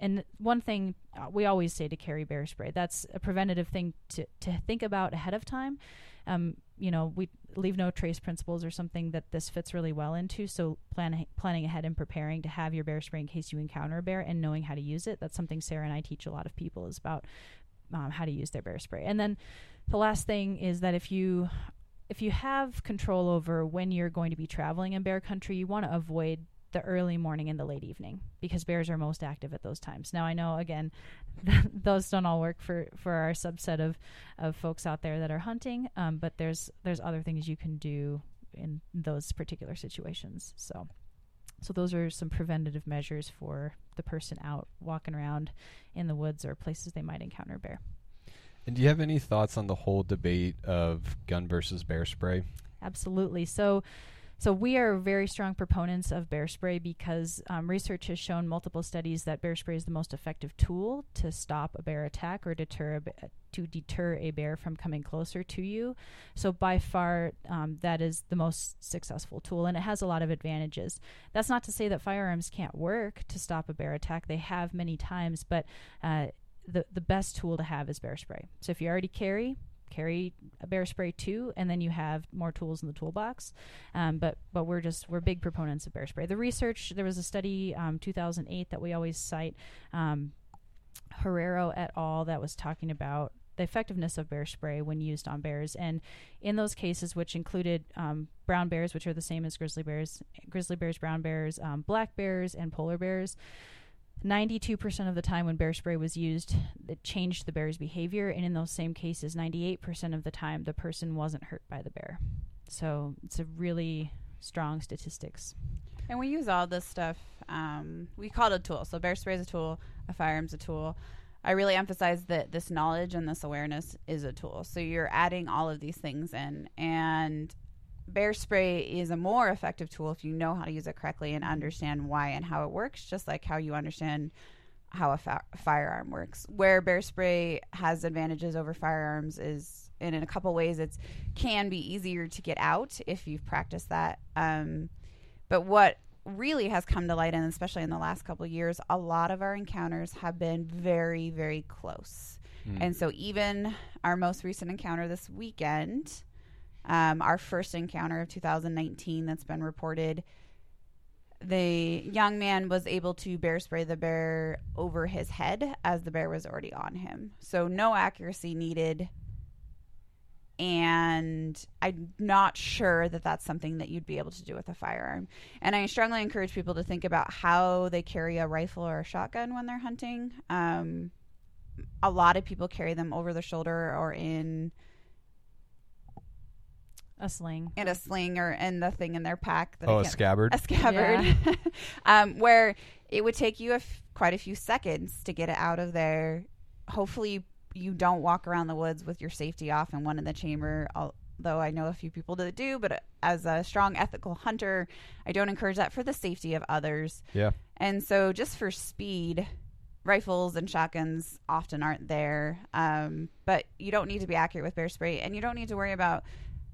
and one thing uh, we always say to carry bear spray. That's a preventative thing to to think about ahead of time. Um, you know, we leave no trace principles or something that this fits really well into. So planning planning ahead and preparing to have your bear spray in case you encounter a bear and knowing how to use it. That's something Sarah and I teach a lot of people is about um, how to use their bear spray. And then the last thing is that if you if you have control over when you're going to be traveling in bear country, you want to avoid the early morning and the late evening because bears are most active at those times. Now I know again those don't all work for for our subset of of folks out there that are hunting, um, but there's there's other things you can do in those particular situations. So so those are some preventative measures for the person out walking around in the woods or places they might encounter bear. And do you have any thoughts on the whole debate of gun versus bear spray? Absolutely. So so we are very strong proponents of bear spray because um, research has shown multiple studies that bear spray is the most effective tool to stop a bear attack or deter to deter a bear from coming closer to you. So by far, um, that is the most successful tool, and it has a lot of advantages. That's not to say that firearms can't work to stop a bear attack; they have many times, but uh, the the best tool to have is bear spray. So if you already carry carry a bear spray too, and then you have more tools in the toolbox. Um, but but we're just we're big proponents of bear spray. The research there was a study um, 2008 that we always cite, um, Herrero et al. that was talking about the effectiveness of bear spray when used on bears, and in those cases, which included um, brown bears, which are the same as grizzly bears, grizzly bears, brown bears, um, black bears, and polar bears. 92% of the time when bear spray was used, it changed the bear's behavior. And in those same cases, 98% of the time, the person wasn't hurt by the bear. So it's a really strong statistics. And we use all this stuff. Um, we call it a tool. So bear spray is a tool, a firearm's a tool. I really emphasize that this knowledge and this awareness is a tool. So you're adding all of these things in, and bear spray is a more effective tool if you know how to use it correctly and understand why and how it works, just like how you understand how a fa- firearm works. Where bear spray has advantages over firearms is, and in a couple ways, it's can be easier to get out if you've practiced that. Um, but what really has come to light, and especially in the last couple of years, a lot of our encounters have been very, very close. Hmm. And so, even our most recent encounter this weekend, um, our first encounter of 2019 that's been reported, the young man was able to bear spray the bear over his head as the bear was already on him. So, no accuracy needed. And I'm not sure that that's something that you'd be able to do with a firearm. And I strongly encourage people to think about how they carry a rifle or a shotgun when they're hunting. Um, a lot of people carry them over the shoulder or in A sling. and a sling or in the thing in their pack. That Oh, a scabbard. a scabbard, um, where it would take you a f- quite a few seconds to get it out of there. Hopefully, you don't walk around the woods with your safety off and one in the chamber. Although I know a few people that do, but as a strong ethical hunter, I don't encourage that for the safety of others. Yeah. And so, just for speed, rifles and shotguns often aren't there. Um, but you don't need to be accurate with bear spray, and you don't need to worry about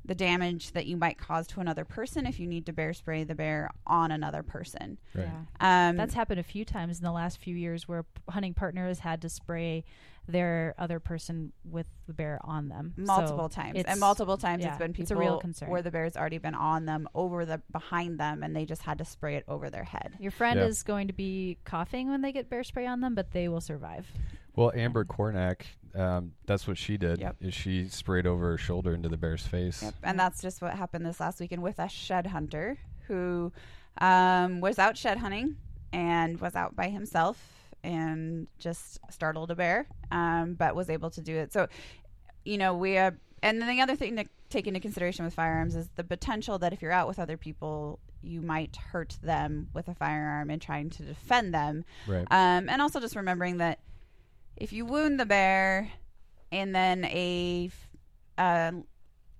the damage that you might cause to another person if you need to bear spray the bear on another person. Right. Yeah. Um, That's happened a few times in the last few years where p- hunting partners had to spray their other person with the bear on them So multiple times, and multiple times yeah, it's been it's people a real concern. where the bear's already been on them, over the behind them, and they just had to spray it over their head. Your friend Yeah. is going to be coughing when they get bear spray on them, but they will survive. Well, Amber Kornak, um, that's what she did. Yep. Is she sprayed over her shoulder into the bear's face? Yep. And that's just what happened this last weekend with a shed hunter who um, was out shed hunting and was out by himself and just startled a bear, um, but was able to do it. So, you know, we are. and then the other thing to take into consideration with firearms is the potential that if you're out with other people, you might hurt them with a firearm and trying to defend them. Right. Um, and also just remembering that if you wound the bear and then a uh,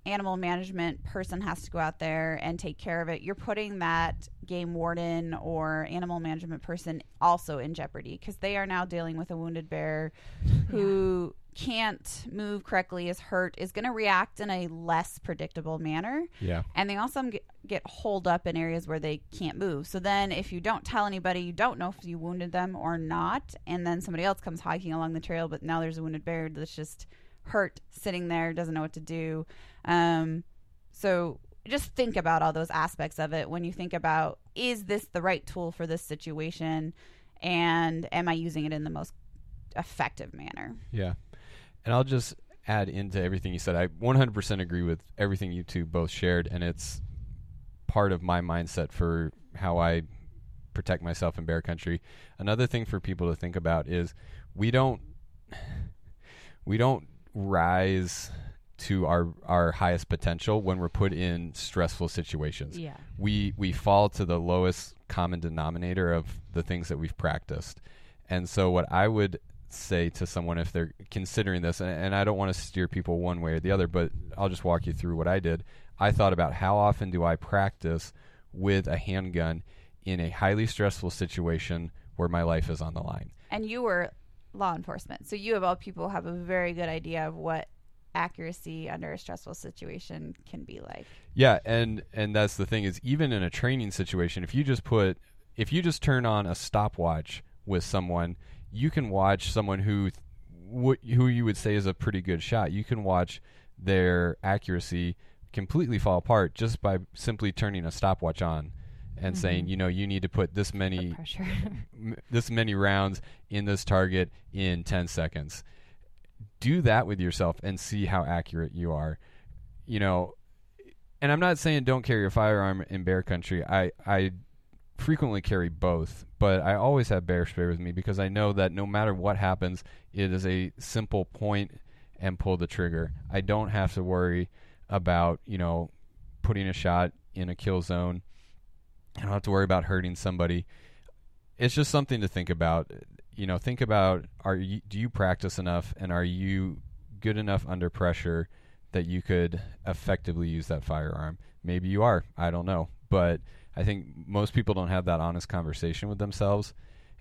animal management person has to go out there and take care of it, you're putting that game warden or animal management person also in jeopardy because they are now dealing with a wounded bear who can't move correctly, is hurt, is going to react in a less predictable manner yeah. and they also get, get holed up in areas where they can't move. So then, if you don't tell anybody, you don't know if you wounded them or not, and then somebody else comes hiking along the trail, but now there's a wounded bear that's just hurt, sitting there, doesn't know what to do. Um, so just think about all those aspects of it when you think about is this the right tool for this situation, and am I using it in the most effective manner? Yeah. And I'll just add into everything you said. I 100% agree with everything you two both shared, and it's part of my mindset for how I protect myself in bear country. Another thing for people to think about is we don't we don't rise to our our highest potential when we're put in stressful situations. Yeah. We we fall to the lowest common denominator of the things that we've practiced. And so what I would say to someone if they're considering this and, and I don't want to steer people one way or the other, but I'll just walk you through what I did. I thought about how often do I practice with a handgun in a highly stressful situation where my life is on the line. And you were law enforcement, so you of all people have a very good idea of what accuracy under a stressful situation can be like. Yeah, and and that's the thing is even in a training situation, if you just put if you just turn on a stopwatch with someone, you can watch someone who th- who you would say is a pretty good shot. You can watch their accuracy completely fall apart just by simply turning a stopwatch on and Mhm. saying, you know, you need to put this many m- this many rounds in this target in 10 seconds. Do that with yourself and see how accurate you are. You know, and I'm not saying don't carry a firearm in bear country. I I frequently carry both, but I always have bear spray with me because I know that no matter what happens, it is a simple point and pull the trigger. I don't have to worry about, you know, putting a shot in a kill zone. I don't have to worry about hurting somebody. It's just something to think about. You know, think about are you do you practice enough and are you good enough under pressure that you could effectively use that firearm? Maybe you are. I don't know. But I think most people don't have that honest conversation with themselves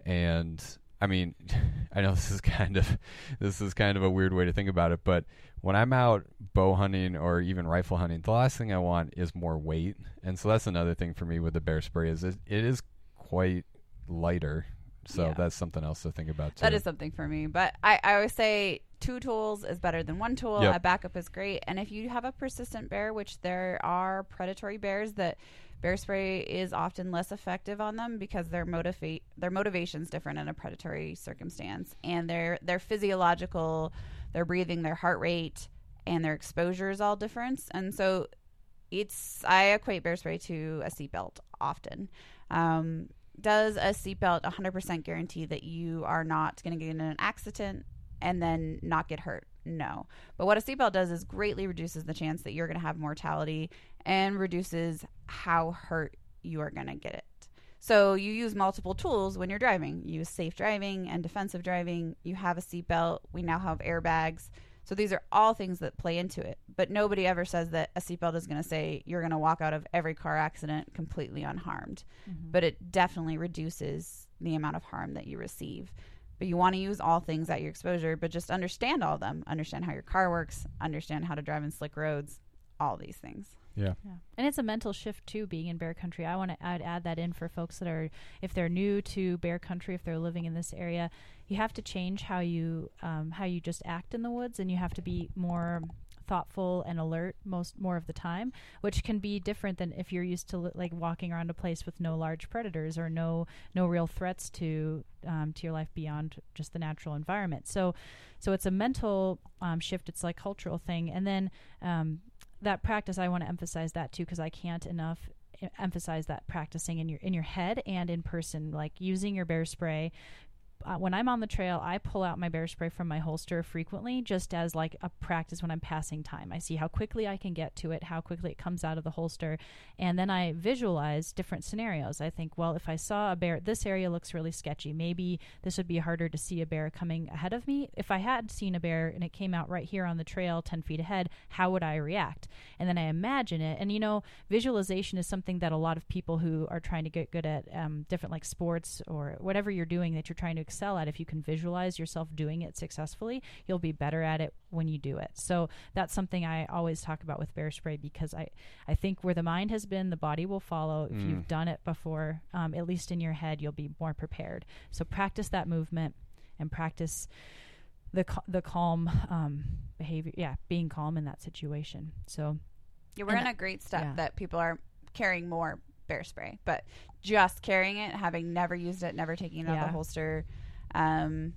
and I mean, I know this is kind of this is kind of a weird way to think about it, but when I'm out bow hunting or even rifle hunting, the last thing I want is more weight. And so that's another thing for me with the bear spray is it, it is quite lighter. So Yeah. that's something else to think about too. That is something for me. But I, I always say two tools is better than one tool. Yep. A backup is great. And if you have a persistent bear, which there are predatory bears that bear spray is often less effective on them because their motivate their motivation's different in a predatory circumstance. And their their physiological, their breathing, their heart rate, and their exposure is all different. And so it's I equate bear spray to a seatbelt often. Um, does a seatbelt 100% guarantee that you are not going to get in an accident and then not get hurt? No. But what a seatbelt does is greatly reduces the chance that you're going to have mortality and reduces how hurt you are going to get it. So you use multiple tools when you're driving. You use safe driving and defensive driving. You have a seatbelt. We now have airbags. So these are all things that play into it. But nobody ever says that a seatbelt is going to say you're going to walk out of every car accident completely unharmed. Mm-hmm. But it definitely reduces the amount of harm that you receive. But you want to use all things at your exposure, but just understand all of them. Understand how your car works, understand how to drive in slick roads, all these things. yeah. Yeah. And it's a mental shift too being in bear country. I want to add add that in for folks that are if they're new to bear country, if they're living in this area, you have to change how you um, how you just act in the woods and you have to be more thoughtful and alert most more of the time which can be different than if you're used to li- like walking around a place with no large predators or no no real threats to um, to your life beyond just the natural environment. So so it's a mental um, shift. It's like cultural thing. And then um, that practice i want to emphasize that too because i can't enough emphasize that practicing in your in your head and in person like using your bear spray uh, when I'm on the trail, I pull out my bear spray from my holster frequently, just as like a practice when I'm passing time. I see how quickly I can get to it, how quickly it comes out of the holster, and then I visualize different scenarios. I think, well, if I saw a bear, this area looks really sketchy. Maybe this would be harder to see a bear coming ahead of me. If I had seen a bear and it came out right here on the trail, 10 feet ahead, how would I react? And then I imagine it. And you know, visualization is something that a lot of people who are trying to get good at um, different like sports or whatever you're doing that you're trying to excel at, if you can visualize yourself doing it successfully, you'll be better at it when you do it. So that's something I always talk about with bear spray because I, I think where the mind has been, the body will follow. If Mm. you've done it before, um, at least in your head, you'll be more prepared. So practice that movement and practice the ca- the calm um, behavior. Yeah, being calm in that situation. So Yeah, we're And in I- a great step yeah. that people are caring more bear spray, but just carrying it, having never used it, never taking it out of Yeah. the holster, um,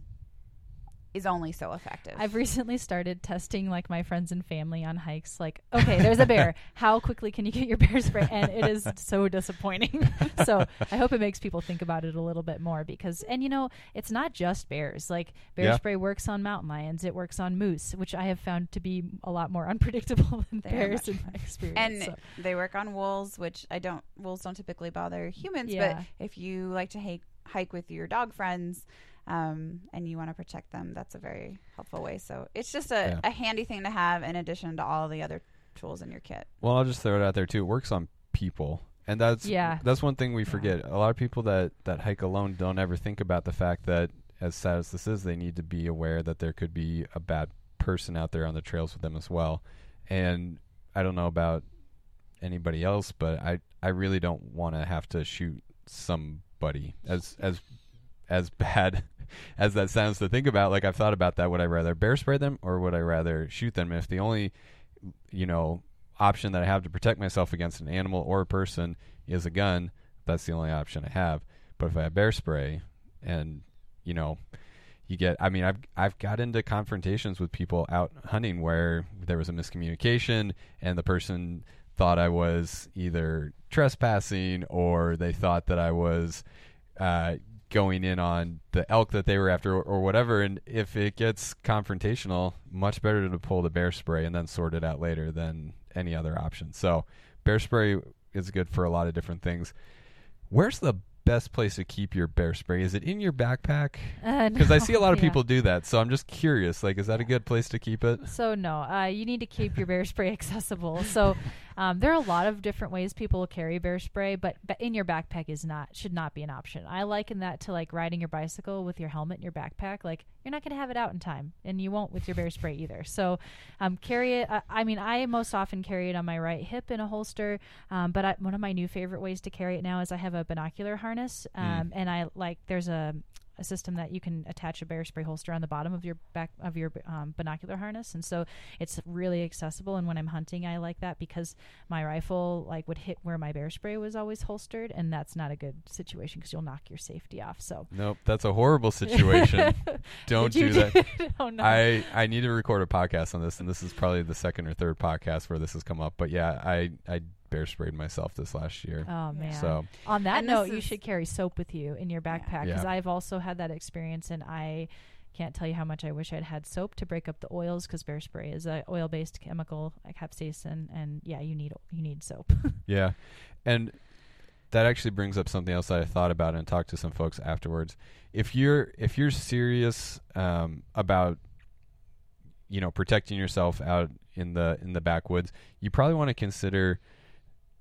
is only so effective. I've recently started testing like my friends and family on hikes. Like, okay, there's a bear. How quickly can you get your bear spray? And it is so disappointing. so I hope it makes people think about it a little bit more because, and you know, it's not just bears. Like bear Yeah. spray works on mountain lions. It works on moose, which I have found to be a lot more unpredictable than They bears in my experience. and so. they work on wolves, which I don't. Wolves don't typically bother humans, Yeah. but if you like to hike hike with your dog friends, um, and you want to protect them, that's a very helpful way. So it's just a, Yeah. a handy thing to have in addition to all the other tools in your kit. Well, I'll just throw it out there too. It works on people, and that's Yeah. That's one thing we Yeah. forget. A lot of people that that hike alone don't ever think about the fact that, as sad as this is, they need to be aware that there could be a bad person out there on the trails with them as well. And I don't know about anybody else, but I I really don't want to have to shoot somebody as as as bad as that sounds to think about. Like I've thought about that. Would I rather bear spray them or would I rather shoot them? If the only you know option that I have to protect myself against an animal or a person is a gun, that's the only option I have. But if I have bear spray and you know you get I mean I've I've got into confrontations with people out hunting where there was a miscommunication and the person thought I was either trespassing or they thought that I was uh, going in on the elk that they were after or, or whatever. And if it gets confrontational, much better to pull the bear spray and then sort it out later than any other option. So bear spray is good for a lot of different things. Where's the best place to keep your bear spray? Is it in your backpack? Uh, Because I see a lot of yeah. people do that. So I'm just curious. Like, is that a good place to keep it? So no, uh, you need to keep your bear spray accessible. So um, there are a lot of different ways people carry bear spray, but, but in your backpack is not should not be an option. I liken that to like riding your bicycle with your helmet in your backpack. Like you're not going to have it out in time, and you won't with your bear spray either. So um, carry it. Uh, I mean, I most often carry it on my right hip in a holster. Um, but I, one of my new favorite ways to carry it now is I have a binocular harness, um, and I like there's a a system that you can attach a bear spray holster on the bottom of your back of your um, binocular harness, and so it's really accessible. And when I'm hunting, I like that because my rifle like would hit where my bear spray was always holstered, and that's not a good situation because you'll knock your safety off. So Nope, that's a horrible situation. Don't do that. oh no! I I need to record a podcast on this, and this is probably the second or third podcast where this has come up. But yeah, I I bear sprayed myself this last year. Oh man! So On that And this note, you should carry soap with you in your backpack because Yeah. I've also had that experience, and I can't tell you how much I wish I'd had soap to break up the oils because bear spray is a oil-based chemical, like capsaicin, and yeah, you need you need soap. yeah, and that actually brings up something else that I thought about and talked to some folks afterwards. If you're if you're serious um, about you know protecting yourself out in the in the backwoods, you probably want to consider,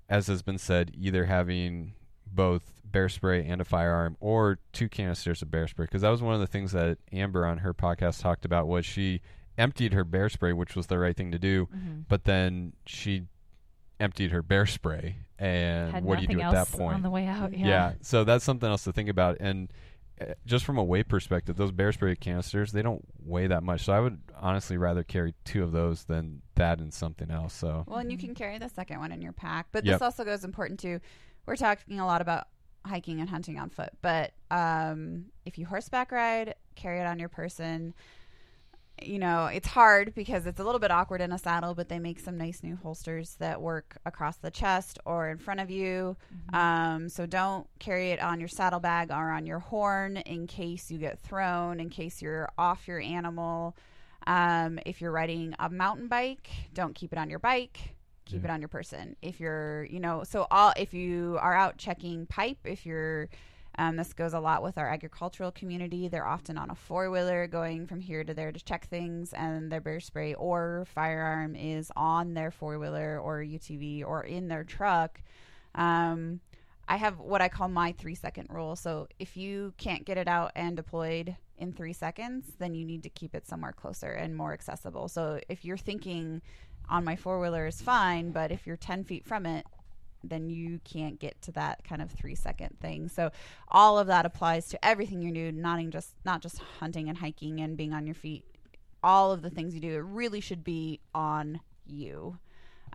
as has been said, either having both bear spray and a firearm or two canisters of bear spray because that was one of the things that Amber on her podcast talked about was she emptied her bear spray which was the right thing to do mm-hmm. but then she emptied her bear spray and Had what do you do at that point on the way out? yeah. Yeah. so that's something else to think about and just from a weight perspective those bear spray canisters they don't weigh that much so i would honestly rather carry two of those than that and something else so Well, and you can carry the second one in your pack. But Yep. this also goes important too. We're talking a lot about hiking and hunting on foot, but um, if you horseback ride, carry it on your person. You know, it's hard because it's a little bit awkward in a saddle, but they make some nice new holsters that work across the chest or in front of you. Um, so don't carry it on your saddlebag or on your horn in case you get thrown, in case you're off your animal. Um, if you're riding a mountain bike, don't keep it on your bike. Keep Yeah. it on your person. If you're, you know, so all if you are out checking pipe, if you're, um, this goes a lot with our agricultural community. They're often on a four wheeler going from here to there to check things, and their bear spray or firearm is on their four wheeler or UTV or in their truck. Um, I have what I call my three second rule. So if you can't get it out and deployed in three seconds, then you need to keep it somewhere closer and more accessible. So if you're thinking on my four wheeler is fine, but if you're 10 feet from it, then you can't get to that kind of three second thing. So all of that applies to everything you do, not just not just hunting and hiking and being on your feet. All of the things you do, it really should be on you.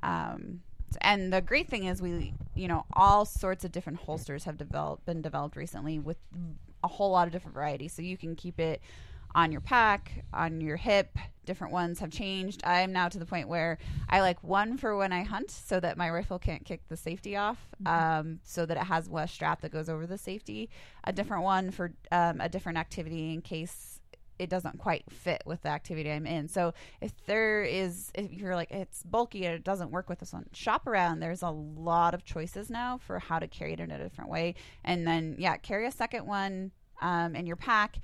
Um, and the great thing is we you know all sorts of different holsters have developed been developed recently with a whole lot of different varieties so you can keep it on your pack, on your hip. Different ones have changed. I am now to the point where I like one for when I hunt so that my rifle can't kick the safety off, um, so that it has a strap that goes over the safety. A different one for um, a different activity in case it doesn't quite fit with the activity I'm in. So if there is, if you're like, it's bulky and it doesn't work with this one, shop around. There's a lot of choices now for how to carry it in a different way. And then, yeah, carry a second one um, in your pack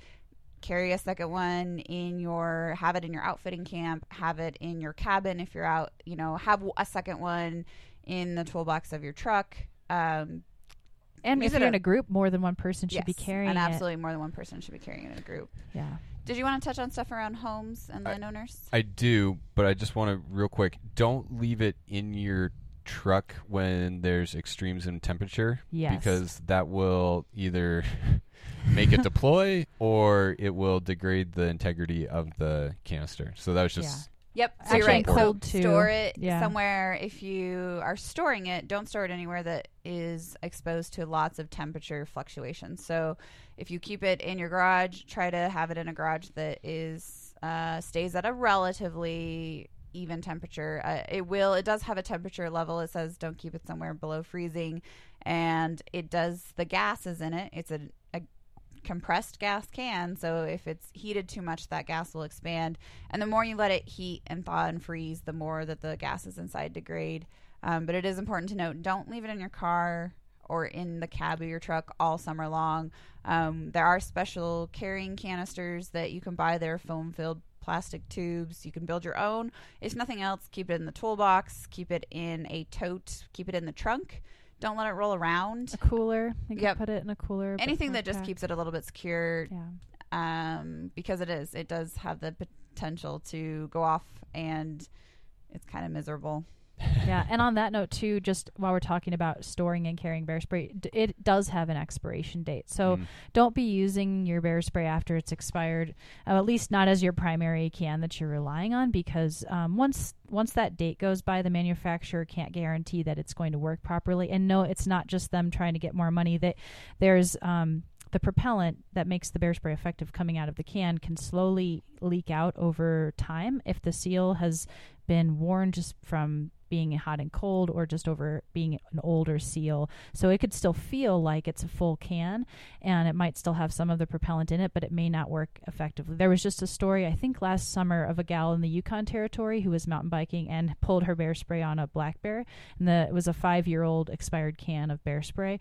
carry a second one in your have it in your outfitting camp have it in your cabin if you're out you know have a second one in the toolbox of your truck um, And Use if it you're in a- a group, more than one person should be carrying and it. absolutely more than one person should be carrying it in a group Yeah. did you want to touch on stuff around homes and I- landowners I do, but I just want to real quick. Don't leave it in your truck when there's extremes in temperature. Yes. Because that will either make it deploy or it will degrade the integrity of the canister. So that was just Yep. So you're Actually, right. in So cold, too. store it Yeah. somewhere. If you are storing it, don't store it anywhere that is exposed to lots of temperature fluctuations. So if you keep it in your garage, try to have it in a garage that is uh, stays at a relatively even temperature. Uh, it will. It does have a temperature level. It says don't keep it somewhere below freezing, and it does. The gas is in it. It's a, a compressed gas can. So if it's heated too much, that gas will expand. And the more you let it heat and thaw and freeze, the more that the gases inside degrade. Um, but it is important to note don't leave it in your car or in the cab of your truck all summer long. Um, there are special carrying canisters that you can buy. They're foam filled plastic tubes. You can build your own. If nothing else, keep it in the toolbox, keep it in a tote, keep it in the trunk. Don't let it roll around. A cooler. You can Yep. put it in a cooler. Anything that just pack. keeps it a little bit secure Yeah. um, because it is. It does have the potential to go off, and it's kind of miserable. Yeah, and on that note too, just while we're talking about storing and carrying bear spray, d- it does have an expiration date. So Mm. don't be using your bear spray after it's expired. Uh, at least not as your primary can that you're relying on, because um, once once that date goes by, the manufacturer can't guarantee that it's going to work properly. And no, it's not just them trying to get more money. That there's um, the propellant that makes the bear spray effective coming out of the can can slowly leak out over time if the seal has been worn just from being hot and cold or just over being an older seal. So it could still feel like it's a full can and it might still have some of the propellant in it, but it may not work effectively. There was just a story, I think last summer, of a gal in the Yukon Territory who was mountain biking and pulled her bear spray on a black bear. And the, it was a five year old expired can of bear spray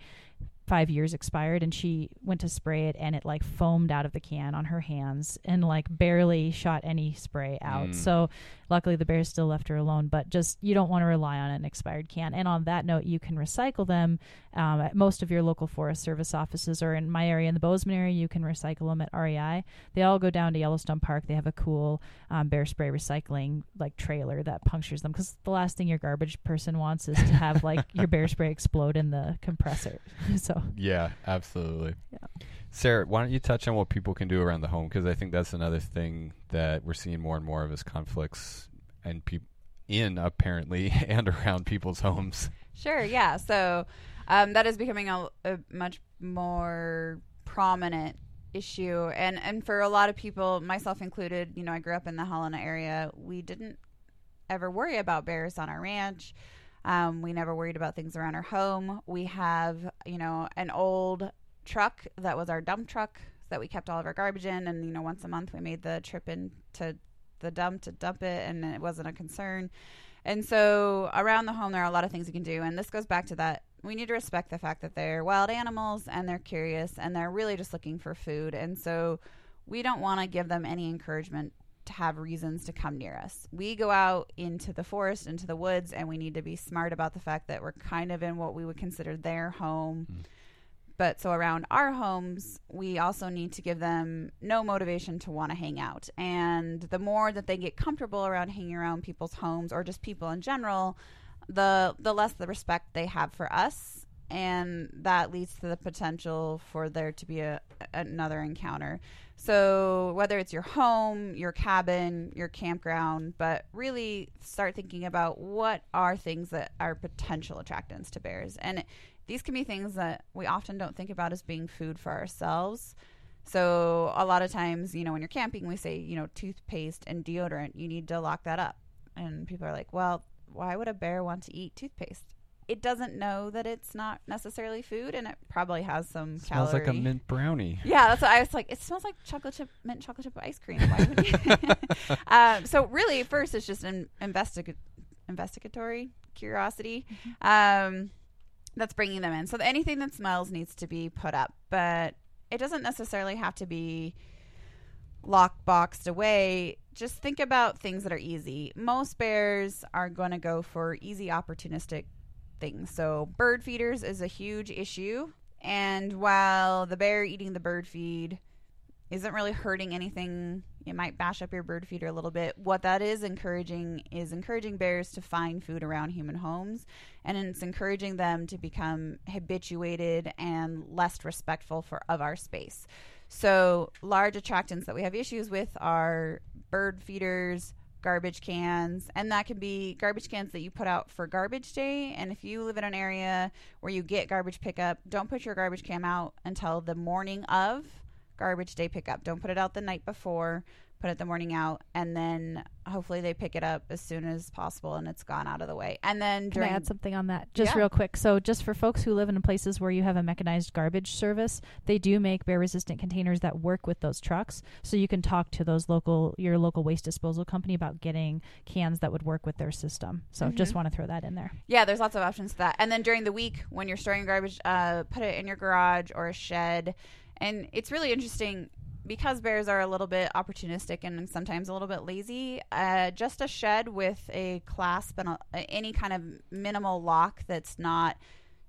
five years expired and she went to spray it and it like foamed out of the can on her hands and like barely shot any spray out. Mm. so luckily the bear still left her alone but just you don't want to rely on an expired can. And on that note you can recycle them um, at most of your local forest service offices or in my area in the bozeman area you can recycle them at rei they all go down to yellowstone park. They have a cool um, bear spray recycling like trailer that punctures them because the last thing your garbage person wants is to have like your bear spray explode in the compressor. So Yeah, absolutely. Yeah. Sarah, why don't you touch on what people can do around the home? Because I think that's another thing that we're seeing more and more of is conflicts and peop in apparently and around people's homes. Sure, yeah. So um, that is becoming a, a much more prominent issue, and and for a lot of people, myself included, you know, I grew up in the Helena area. We didn't ever worry about bears on our ranch. Um, we never worried about things around our home. We have, you know, an old truck that was our dump truck that we kept all of our garbage in, and you know, once a month we made the trip into the dump to dump it, and it wasn't a concern. And so around the home, there are a lot of things you can do. And this goes back to that. We need to respect the fact that they're wild animals and they're curious and they're really just looking for food. And so we don't want to give them any encouragement to have reasons to come near us. We go out into the forest, into the woods, and we need to be smart about the fact that we're kind of in what we would consider their home. Mm. But so around our homes, we also need to give them no motivation to want to hang out. And the more that they get comfortable around hanging around people's homes or just people in general, the the less the respect they have for us and that leads to the potential for there to be a another encounter. So whether it's your home, your cabin, your campground, but really start thinking about what are things that are potential attractants to bears. And these can be things that we often don't think about as being food for ourselves. So a lot of times, you know, when you're camping, we say, you know, toothpaste and deodorant, you need to lock that up. And people are like, well, why would a bear want to eat toothpaste? It doesn't know that it's not necessarily food, and it probably has some Smells calorie. like a mint brownie. Yeah, that's what I was like. It smells like chocolate chip, mint chocolate chip ice cream. Why would um, so really, first it's just an investiga- investigatory curiosity um, that's bringing them in. So anything that smells needs to be put up, but it doesn't necessarily have to be lock boxed away. Just think about things that are easy. Most bears are going to go for easy, opportunistic things. So bird feeders is a huge issue. And while the bear eating the bird feed isn't really hurting anything, it might bash up your bird feeder a little bit. What that is encouraging is encouraging bears to find food around human homes, and it's encouraging them to become habituated and less respectful for of our space. So, large attractants that we have issues with are bird feeders, garbage cans, and that can be garbage cans that you put out for garbage day. And if you live in an area where you get garbage pickup, don't put your garbage can out until the morning of garbage day pickup. Don't put it out the night before. Put it the morning out, and then hopefully they pick it up as soon as possible, and it's gone out of the way. And then Can during I add something on that? Just Yeah. real quick. So, just for folks who live in places where you have a mechanized garbage service, they do make bear resistant containers that work with those trucks. So you can talk to those local your local waste disposal company about getting cans that would work with their system. So, just want to throw that in there. Yeah, there's lots of options to that. And then during the week when you're storing garbage, uh, put it in your garage or a shed. And it's really interesting because bears are a little bit opportunistic and sometimes a little bit lazy. Uh, just a shed with a clasp and a, any kind of minimal lock that's not,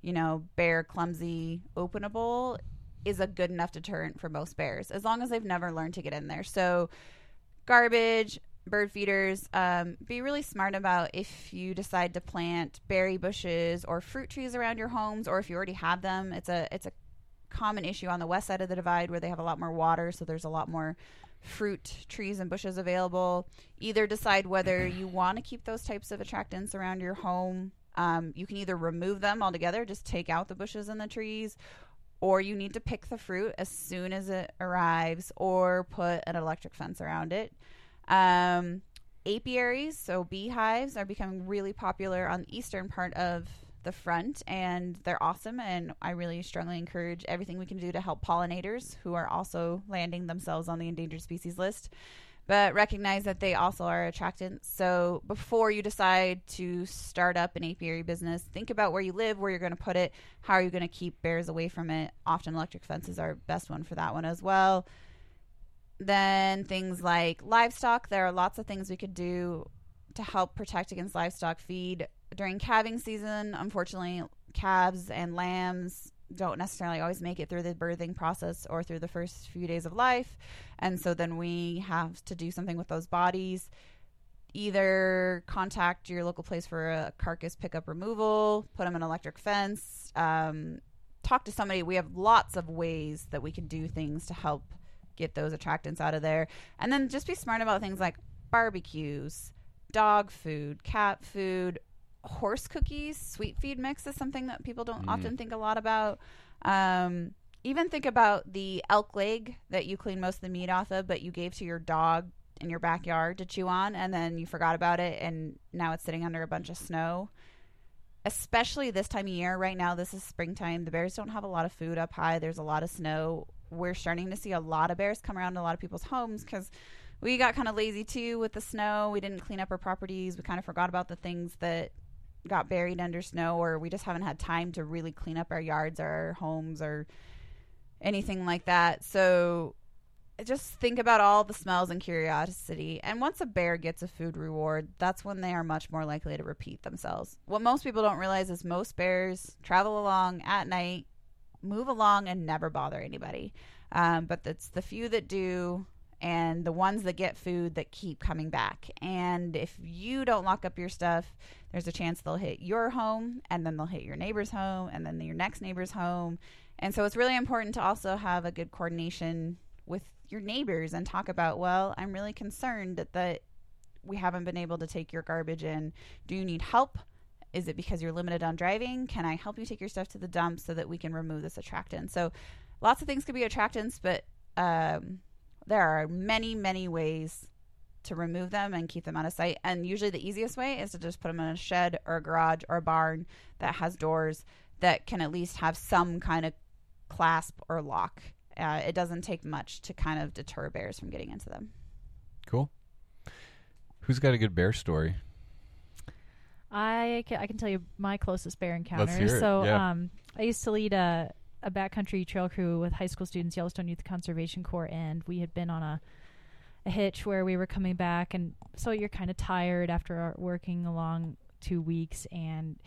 you know, bear clumsy openable is a good enough deterrent for most bears as long as they've never learned to get in there. So garbage, bird feeders. Um, be really smart about if you decide to plant berry bushes or fruit trees around your homes, or if you already have them. It's a it's a common issue on the west side of the divide where they have a lot more water, so there's a lot more fruit trees and bushes available. Either decide whether you want to keep those types of attractants around your home. Um, you can either remove them altogether, just take out the bushes and the trees, or you need to pick the fruit as soon as it arrives, or put an electric fence around it. Um, apiaries, so beehives, are becoming really popular on the eastern part of the front, and they're awesome. And I really strongly encourage everything we can do to help pollinators who are also landing themselves on the endangered species list. But recognize that they also are attractants. So before you decide to start up an apiary business, think about where you live, where you're going to put it, how are you going to keep bears away from it. Often electric fences are best one for that one as well. Then things like livestock, there are lots of things we could do to help protect against livestock feed during calving season. Unfortunately, calves and lambs don't necessarily always make it through the birthing process or through the first few days of life. And so then we have to do something with those bodies. Either contact your local place for a carcass pickup removal, put them in an electric fence, um, talk to somebody. We have lots of ways that we can do things to help get those attractants out of there. And then just be smart about things like barbecues, dog food, cat food, horse cookies, sweet feed mix is something that people don't Mm. often think a lot about. Um, even think about the elk leg that you clean most of the meat off of, but you gave to your dog in your backyard to chew on, and then you forgot about it, and now it's sitting under a bunch of snow. Especially this time of year, right now, this is springtime. The bears don't have a lot of food up high. There's a lot of snow. We're starting to see a lot of bears come around a lot of people's homes because we got kind of lazy too with the snow. We didn't clean up our properties. We kind of forgot about the things that got buried under snow, or we just haven't had time to really clean up our yards or our homes or anything like that. So just think about all the smells and curiosity. And once a bear gets a food reward, that's when they are much more likely to repeat themselves. What most people don't realize is most bears travel along at night, move along, and never bother anybody. Um, but it's the few that do and the ones that get food that keep coming back. And if you don't lock up your stuff, there's a chance they'll hit your home and then they'll hit your neighbor's home and then your next neighbor's home. And so it's really important to also have a good coordination with your neighbors and talk about, well, I'm really concerned that, we haven't been able to take your garbage in. Do you need help? Is it because you're limited on driving? Can I help you take your stuff to the dump so that we can remove this attractant? So lots of things could be attractants, but um, there are many, many ways to remove them and keep them out of sight. And usually the easiest way is to just put them in a shed or a garage or a barn that has doors that can at least have some kind of clasp or lock. Uh, it doesn't take much to kind of deter bears from getting into them. Cool. Who's got a good bear story? I can, I can tell you my closest bear encounter. hear it, So yeah. um, I used to lead a a backcountry trail crew with high school students, Yellowstone Youth Conservation Corps, and we had been on a a hitch where we were coming back, and so you're kind of tired after our working along two weeks, and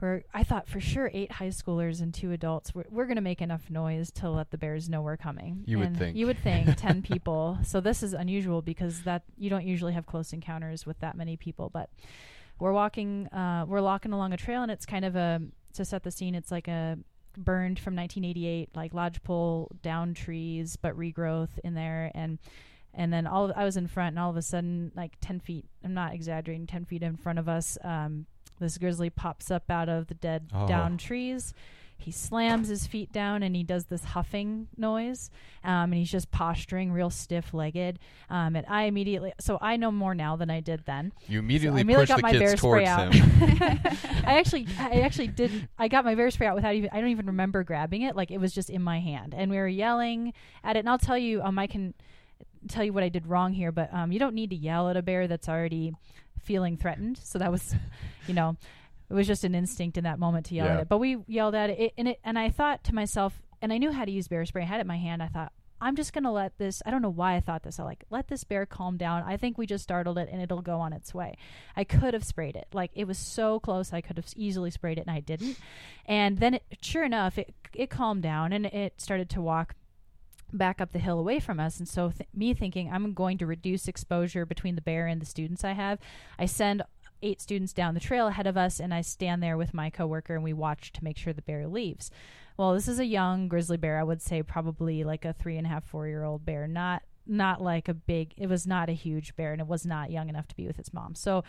we're I thought for sure eight high schoolers and two adults we're, we're going to make enough noise to let the bears know we're coming. You would think. you would think ten people. So this is unusual because that you don't usually have close encounters with that many people, but we're walking uh, we're walking along a trail and it's kind of a to set the scene it's like a burned from 1988 like lodgepole down trees but regrowth in there and and then all of, I was in front and all of a sudden like 10 feet I'm not exaggerating 10 feet in front of us um, this grizzly pops up out of the dead Oh. down trees he slams his feet down and he does this huffing noise um, and he's just posturing real stiff legged um, and I immediately so I know more now than I did then You immediately I immediately got the my bear kids spray towards out. him. I actually, I actually didn't. I got my bear spray out without even. I don't even remember grabbing it. Like it was just in my hand, and we were yelling at it. And I'll tell you, um, I can tell you what I did wrong here, but um, you don't need to yell at a bear that's already feeling threatened. So that was, you know, it was just an instinct in that moment to yell Yeah. at it. But we yelled at it, and it, and I thought to myself, and I knew how to use bear spray. I had it in my hand. I thought. I'm just gonna let this. I don't know why I thought this. I like let this bear calm down. I think we just startled it, and it'll go on its way. I could have sprayed it. Like it was so close, I could have easily sprayed it, and I didn't. And then, it, sure enough, it it calmed down and it started to walk back up the hill away from us. And so, th- me thinking I'm going to reduce exposure between the bear and the students I have, I send eight students down the trail ahead of us, and I stand there with my coworker, and we watch to make sure the bear leaves. Well, this is a young grizzly bear. I would say probably like a three and a half, four year old bear, not not like a big. It was not a huge bear, and it was not young enough to be with its mom. So,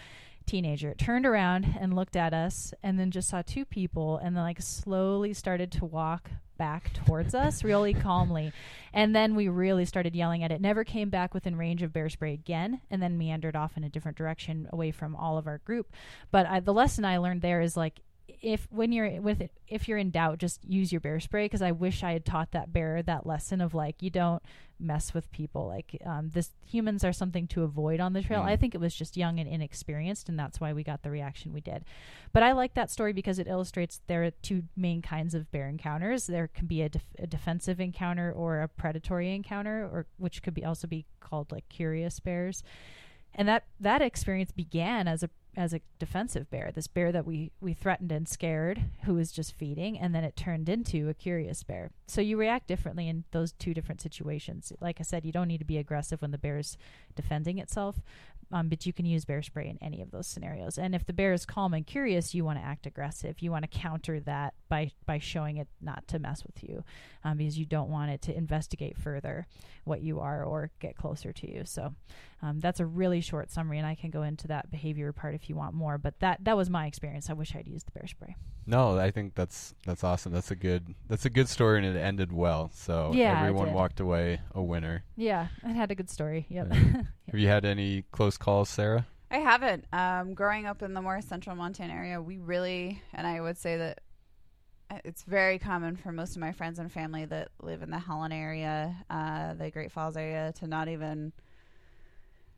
teenager. Turned around and looked at us, and then just saw two people, and then like slowly started to walk back towards us really calmly. And then we really started yelling at it. Never came back within range of bear spray again and then meandered off in a different direction away from all of our group. But I, the lesson i learned there is like if when you're with it if you're in doubt just use your bear spray because i wish i had taught that bear that lesson of like you don't mess with people. Like um, this humans are something to avoid on the trail. Mm. i think it was just young and inexperienced and that's why we got the reaction we did. But i like that story because it illustrates there are two main kinds of bear encounters. There can be a, def- a defensive encounter or a predatory encounter or which could be also be called like curious bears. And that that experience began as a as a defensive bear this bear that we we threatened and scared who was just feeding and then it turned into a curious bear. So you react differently in those two different situations. Like i said you don't need to be aggressive when the bear's defending itself um, but you can use bear spray in any of those scenarios. And if the bear is calm and curious you want to act aggressive. You want to counter that by by showing it not to mess with you um, because you don't want it to investigate further what you are or get closer to you so um, that's a really short summary, and I can go into that behavior part if you want more. But that that was my experience. I wish I'd used the bear spray. No, I think that's that's awesome. That's a good that's a good story, and it ended well. So Yeah, everyone walked away a winner. Yeah, it had a good story. Yep. Yeah. Have you had any close calls, Sarah? I haven't. Um, growing up in the more central Montana area, we really, and I would say that it's very common for most of my friends and family that live in the Helena area, uh, the Great Falls area, to not even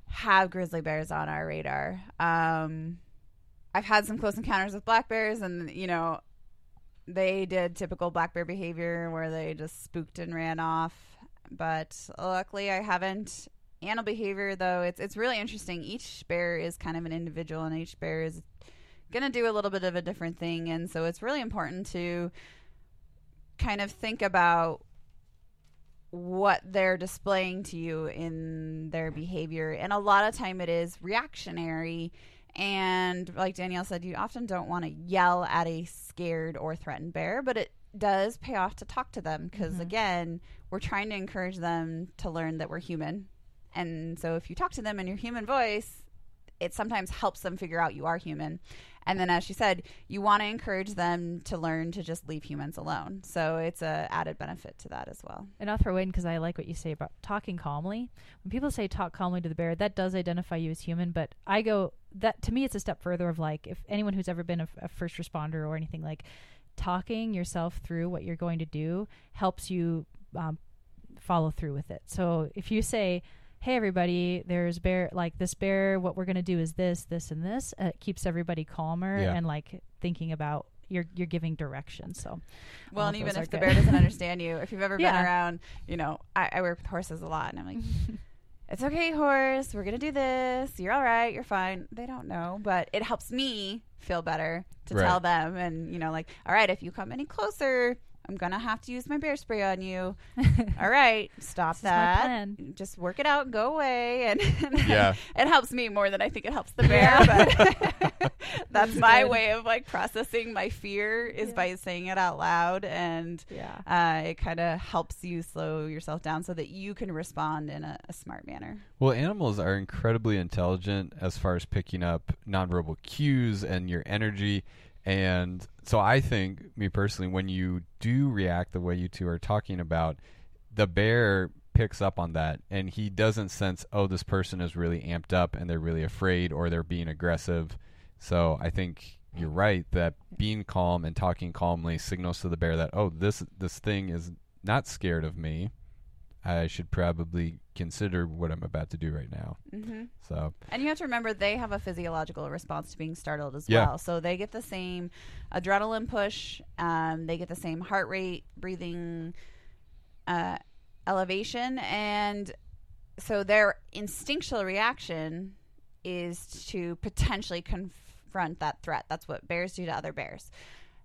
have grizzly bears on our radar. Um, I've had some close encounters with black bears, and you know, they did typical black bear behavior where they just spooked and ran off. But luckily, I haven't animal behavior though it's it's really interesting each bear is kind of an individual and each bear is going to do a little bit of a different thing and so it's really important to kind of think about what they're displaying to you in their behavior and a lot of time it is reactionary and like Danielle said you often don't want to yell at a scared or threatened bear but it does pay off to talk to them because Mhm. again we're trying to encourage them to learn that we're human and so if you talk to them in your human voice, it sometimes helps them figure out you are human. And then, as she said, you want to encourage them to learn to just leave humans alone. So it's a added benefit to that as well. And I'll throw in because I like what you say about talking calmly. When people say talk calmly to the bear, that does identify you as human. But I go that to me, it's a step further of like if anyone who's ever been a, a first responder or anything like talking yourself through what you're going to do helps you um, follow through with it. So if you say, hey everybody there's bear like this bear what we're going to do is this this and this uh, it keeps everybody calmer Yeah. and like thinking about you're you're giving direction so Well, and even those are if the good. bear doesn't understand you, if you've ever been around, you know, I, I work with horses a lot, and I'm like, it's okay, horse, we're gonna do this. You're all right. You're fine. They don't know, but it helps me feel better to Right. tell them, and you know, like, all right, if you come any closer. I'm gonna have to use my bear spray on you. All right, stop This is my that. plan. Just work it out, go away, and Yeah. it helps me more than I think it helps the bear. But that's my good. way of like processing my fear is Yeah. by saying it out loud, and yeah uh, it kind of helps you slow yourself down so that you can respond in a, a smart manner. Well, animals are incredibly intelligent as far as picking up nonverbal cues and your energy. And so I think, me personally, when you do react the way you two are talking about, the bear picks up on that and he doesn't sense, oh, this person is really amped up and they're really afraid or they're being aggressive. So I think you're right that being calm and talking calmly signals to the bear that, oh, this this thing is not scared of me. I should probably consider what I'm about to do right now. Mm-hmm. So And you have to remember they have a physiological response to being startled as Yeah. well. So they get the same adrenaline push, um, they get the same heart rate, breathing uh, elevation, and so their instinctual reaction is to potentially confront that threat. That's what bears do to other bears.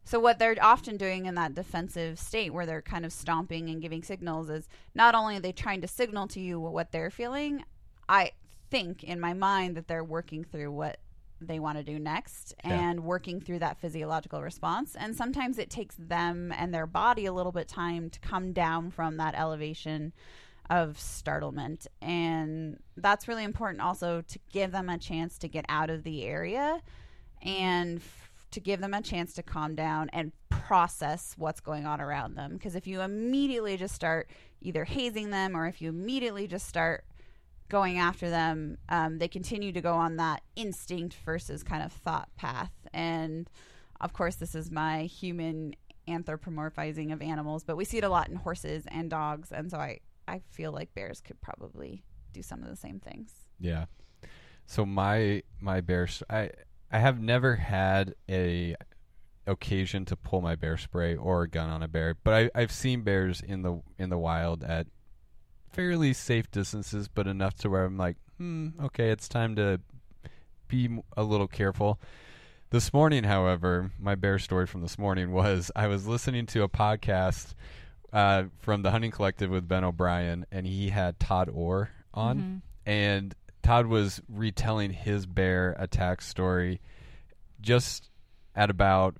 So what they're often doing in that defensive state where they're kind of stomping and giving signals is not only are they trying to signal to you what they're feeling, I think in my mind that they're working through what they want to do next Yeah. and working through that physiological response. And sometimes it takes them and their body a little bit time to come down from that elevation of startlement. And that's really important also to give them a chance to get out of the area and to give them a chance to calm down and process what's going on around them. Because if you immediately just start either hazing them or if you immediately just start going after them, um, they continue to go on that instinct versus kind of thought path. And of course, this is my human anthropomorphizing of animals, but we see it a lot in horses and dogs. And so I, I feel like bears could probably do some of the same things. yeah. So my my bear I I have never had a occasion to pull my bear spray or a gun on a bear, but I I've seen bears in the in the wild at fairly safe distances, but enough to where I'm like, hmm, okay, it's time to be a little careful. This morning, however, my bear story from this morning was I was listening to a podcast uh, from the Hunting Collective with Ben O'Brien, and he had Todd Orr on, Mhm. and Todd was retelling his bear attack story just at about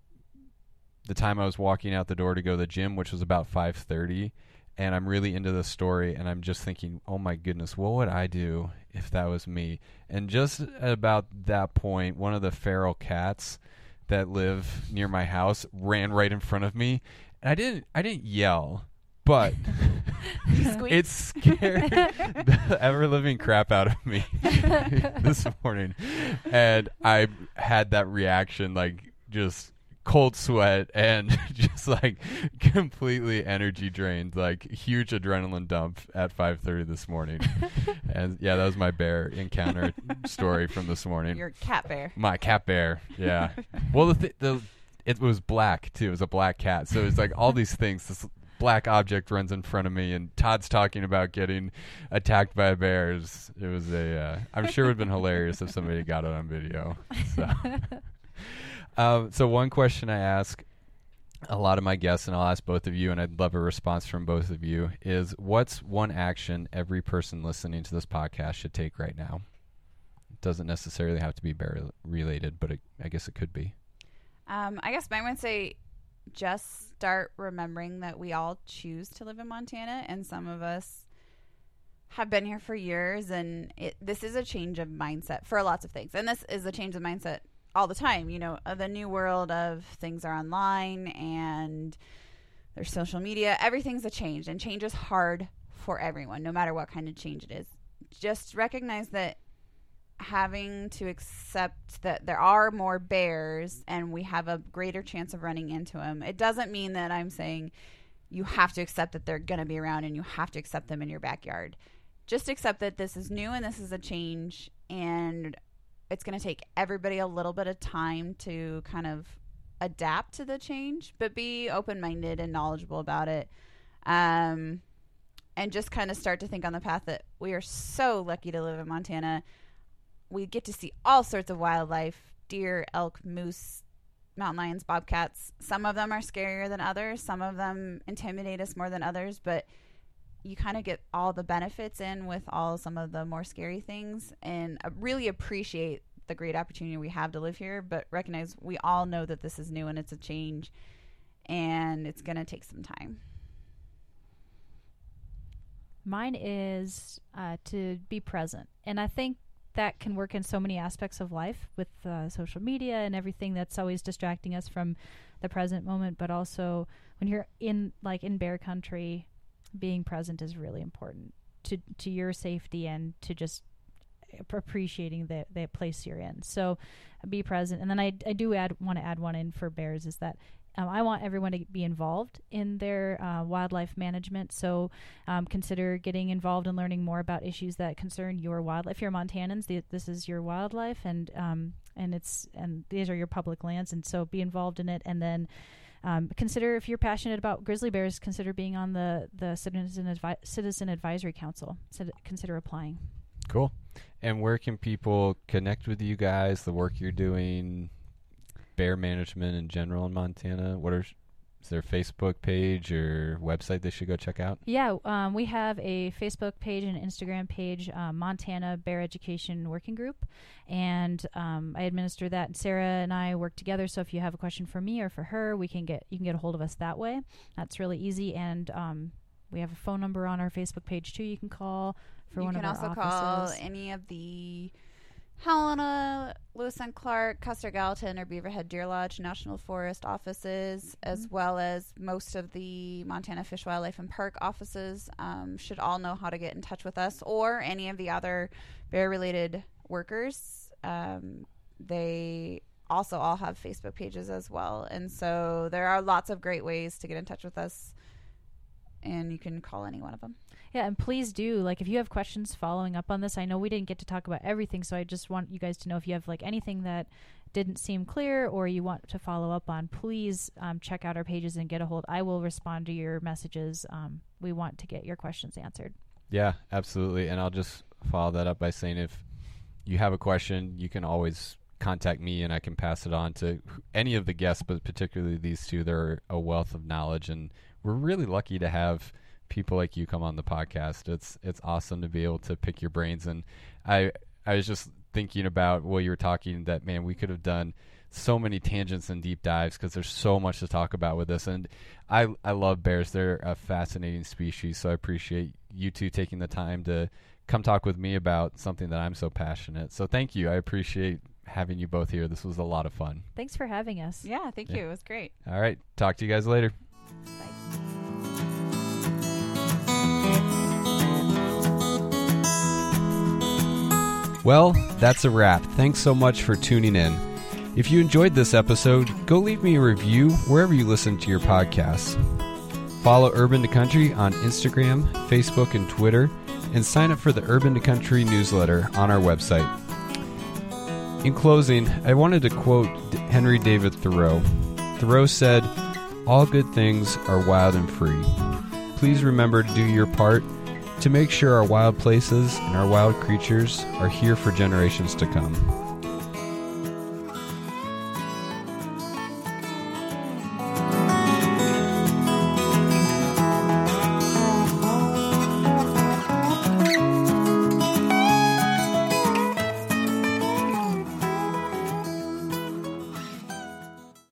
the time I was walking out the door to go to the gym, which was about five thirty, and I'm really into the story, and I'm just thinking, oh my goodness, what would I do if that was me? And just at about that point, one of the feral cats that live near my house ran right in front of me, and I didn't, I didn't yell, but Squeak. it scared the ever living crap out of me this morning, and I had that reaction, like just cold sweat and just like completely energy drained, like huge adrenaline dump at 5:30 this morning. and yeah, that was my bear encounter story from this morning. Your cat bear. My cat bear. Yeah. well, the, th- the it was black too. It was a black cat. So it's like all these things. This black object runs in front of me, and Todd's talking about getting attacked by bears. It was a. Uh, I'm sure it would have been hilarious if somebody got it on video. So. Um, so one question I ask a lot of my guests, and I'll ask both of you, and I'd love a response from both of you, is what's one action every person listening to this podcast should take right now? It doesn't necessarily have to be bear related, but it, I guess it could be. Um, I guess mine would say just start remembering that we all choose to live in Montana, and some of us have been here for years, and it, this is a change of mindset for lots of things. And this is a change of mindset all the time. You know, the new world of things are online and there's social media. Everything's a change, and change is hard for everyone, no matter what kind of change it is. Just recognize that having to accept that there are more bears and we have a greater chance of running into them. It doesn't mean that I'm saying you have to accept that they're going to be around and you have to accept them in your backyard. Just accept that this is new and this is a change and it's going to take everybody a little bit of time to kind of adapt to the change, but be open-minded and knowledgeable about it. Um and just kind of start to think on the path that we are so lucky to live in Montana we get to see all sorts of wildlife deer, elk, moose, mountain lions, bobcats. Some of them are scarier than others, some of them intimidate us more than others, but you kind of get all the benefits in with all some of the more scary things and uh, really appreciate the great opportunity we have to live here, but recognize we all know that this is new and it's a change and it's going to take some time. Mine is uh, to be present. And I think that can work in so many aspects of life with uh, social media and everything that's always distracting us from the present moment but also when you're in like in bear country being present is really important to to your safety and to just appreciating the the place you're in. So be present. And then i, I do add want to add one in for bears is that um, I want everyone to be involved in their uh, wildlife management. So um, consider getting involved and learning more about issues that concern your wildlife. If you're Montanans, this is your wildlife, and um, and it's and these are your public lands, and so be involved in it. And then um, consider if you're passionate about grizzly bears, consider being on the the citizen advi- citizen advisory council. Consider applying. Cool. And where can people connect with you guys? The work you're doing, bear management in general in Montana? What are is there a Facebook page or website they should go check out? Yeah, um, we have a Facebook page and Instagram page, uh, Montana Bear Education Working Group, and um, I administer that. Sarah and I work together. So if you have a question for me or for her, we can get you can get a hold of us that way. That's really easy, and um, we have a phone number on our Facebook page too. You can call for you one of our offices. You can also call any of the Helena, Lewis and Clark, Custer Gallatin, or Beaverhead Deer Lodge National Forest offices, mm-hmm. as well as most of the Montana Fish, Wildlife, and Park offices, um, should all know how to get in touch with us or any of the other bear related workers. Um, they also all have Facebook pages as well. And so there are lots of great ways to get in touch with us, and you can call any one of them. Yeah, and please do like if you have questions following up on this. I know we didn't get to talk about everything, so I just want you guys to know if you have like anything that didn't seem clear or you want to follow up on, please um, check out our pages and get a hold. I will respond to your messages. Um, we want to get your questions answered. Yeah, absolutely. And I'll just follow that up by saying if you have a question, you can always contact me and I can pass it on to any of the guests, but particularly these two. They're a wealth of knowledge, and we're really lucky to have people like you come on the podcast. It's it's awesome to be able to pick your brains. And I I was just thinking about while you were talking that man, we could have done so many tangents and deep dives because there's so much to talk about with this. And I I love bears. They're a fascinating species. So I appreciate you two taking the time to come talk with me about something that I'm so passionate. So thank you. I appreciate having you both here. This was a lot of fun. Thanks for having us. Yeah, thank yeah. you. It was great. All right. Talk to you guys later. Bye. Well, that's a wrap. Thanks so much for tuning in. If you enjoyed this episode, go leave me a review wherever you listen to your podcasts. Follow Urban to Country on Instagram, Facebook, and Twitter, and sign up for the Urban to Country newsletter on our website. In closing, I wanted to quote Henry David Thoreau. Thoreau said, All good things are wild and free. Please remember to do your part to make sure our wild places and our wild creatures are here for generations to come.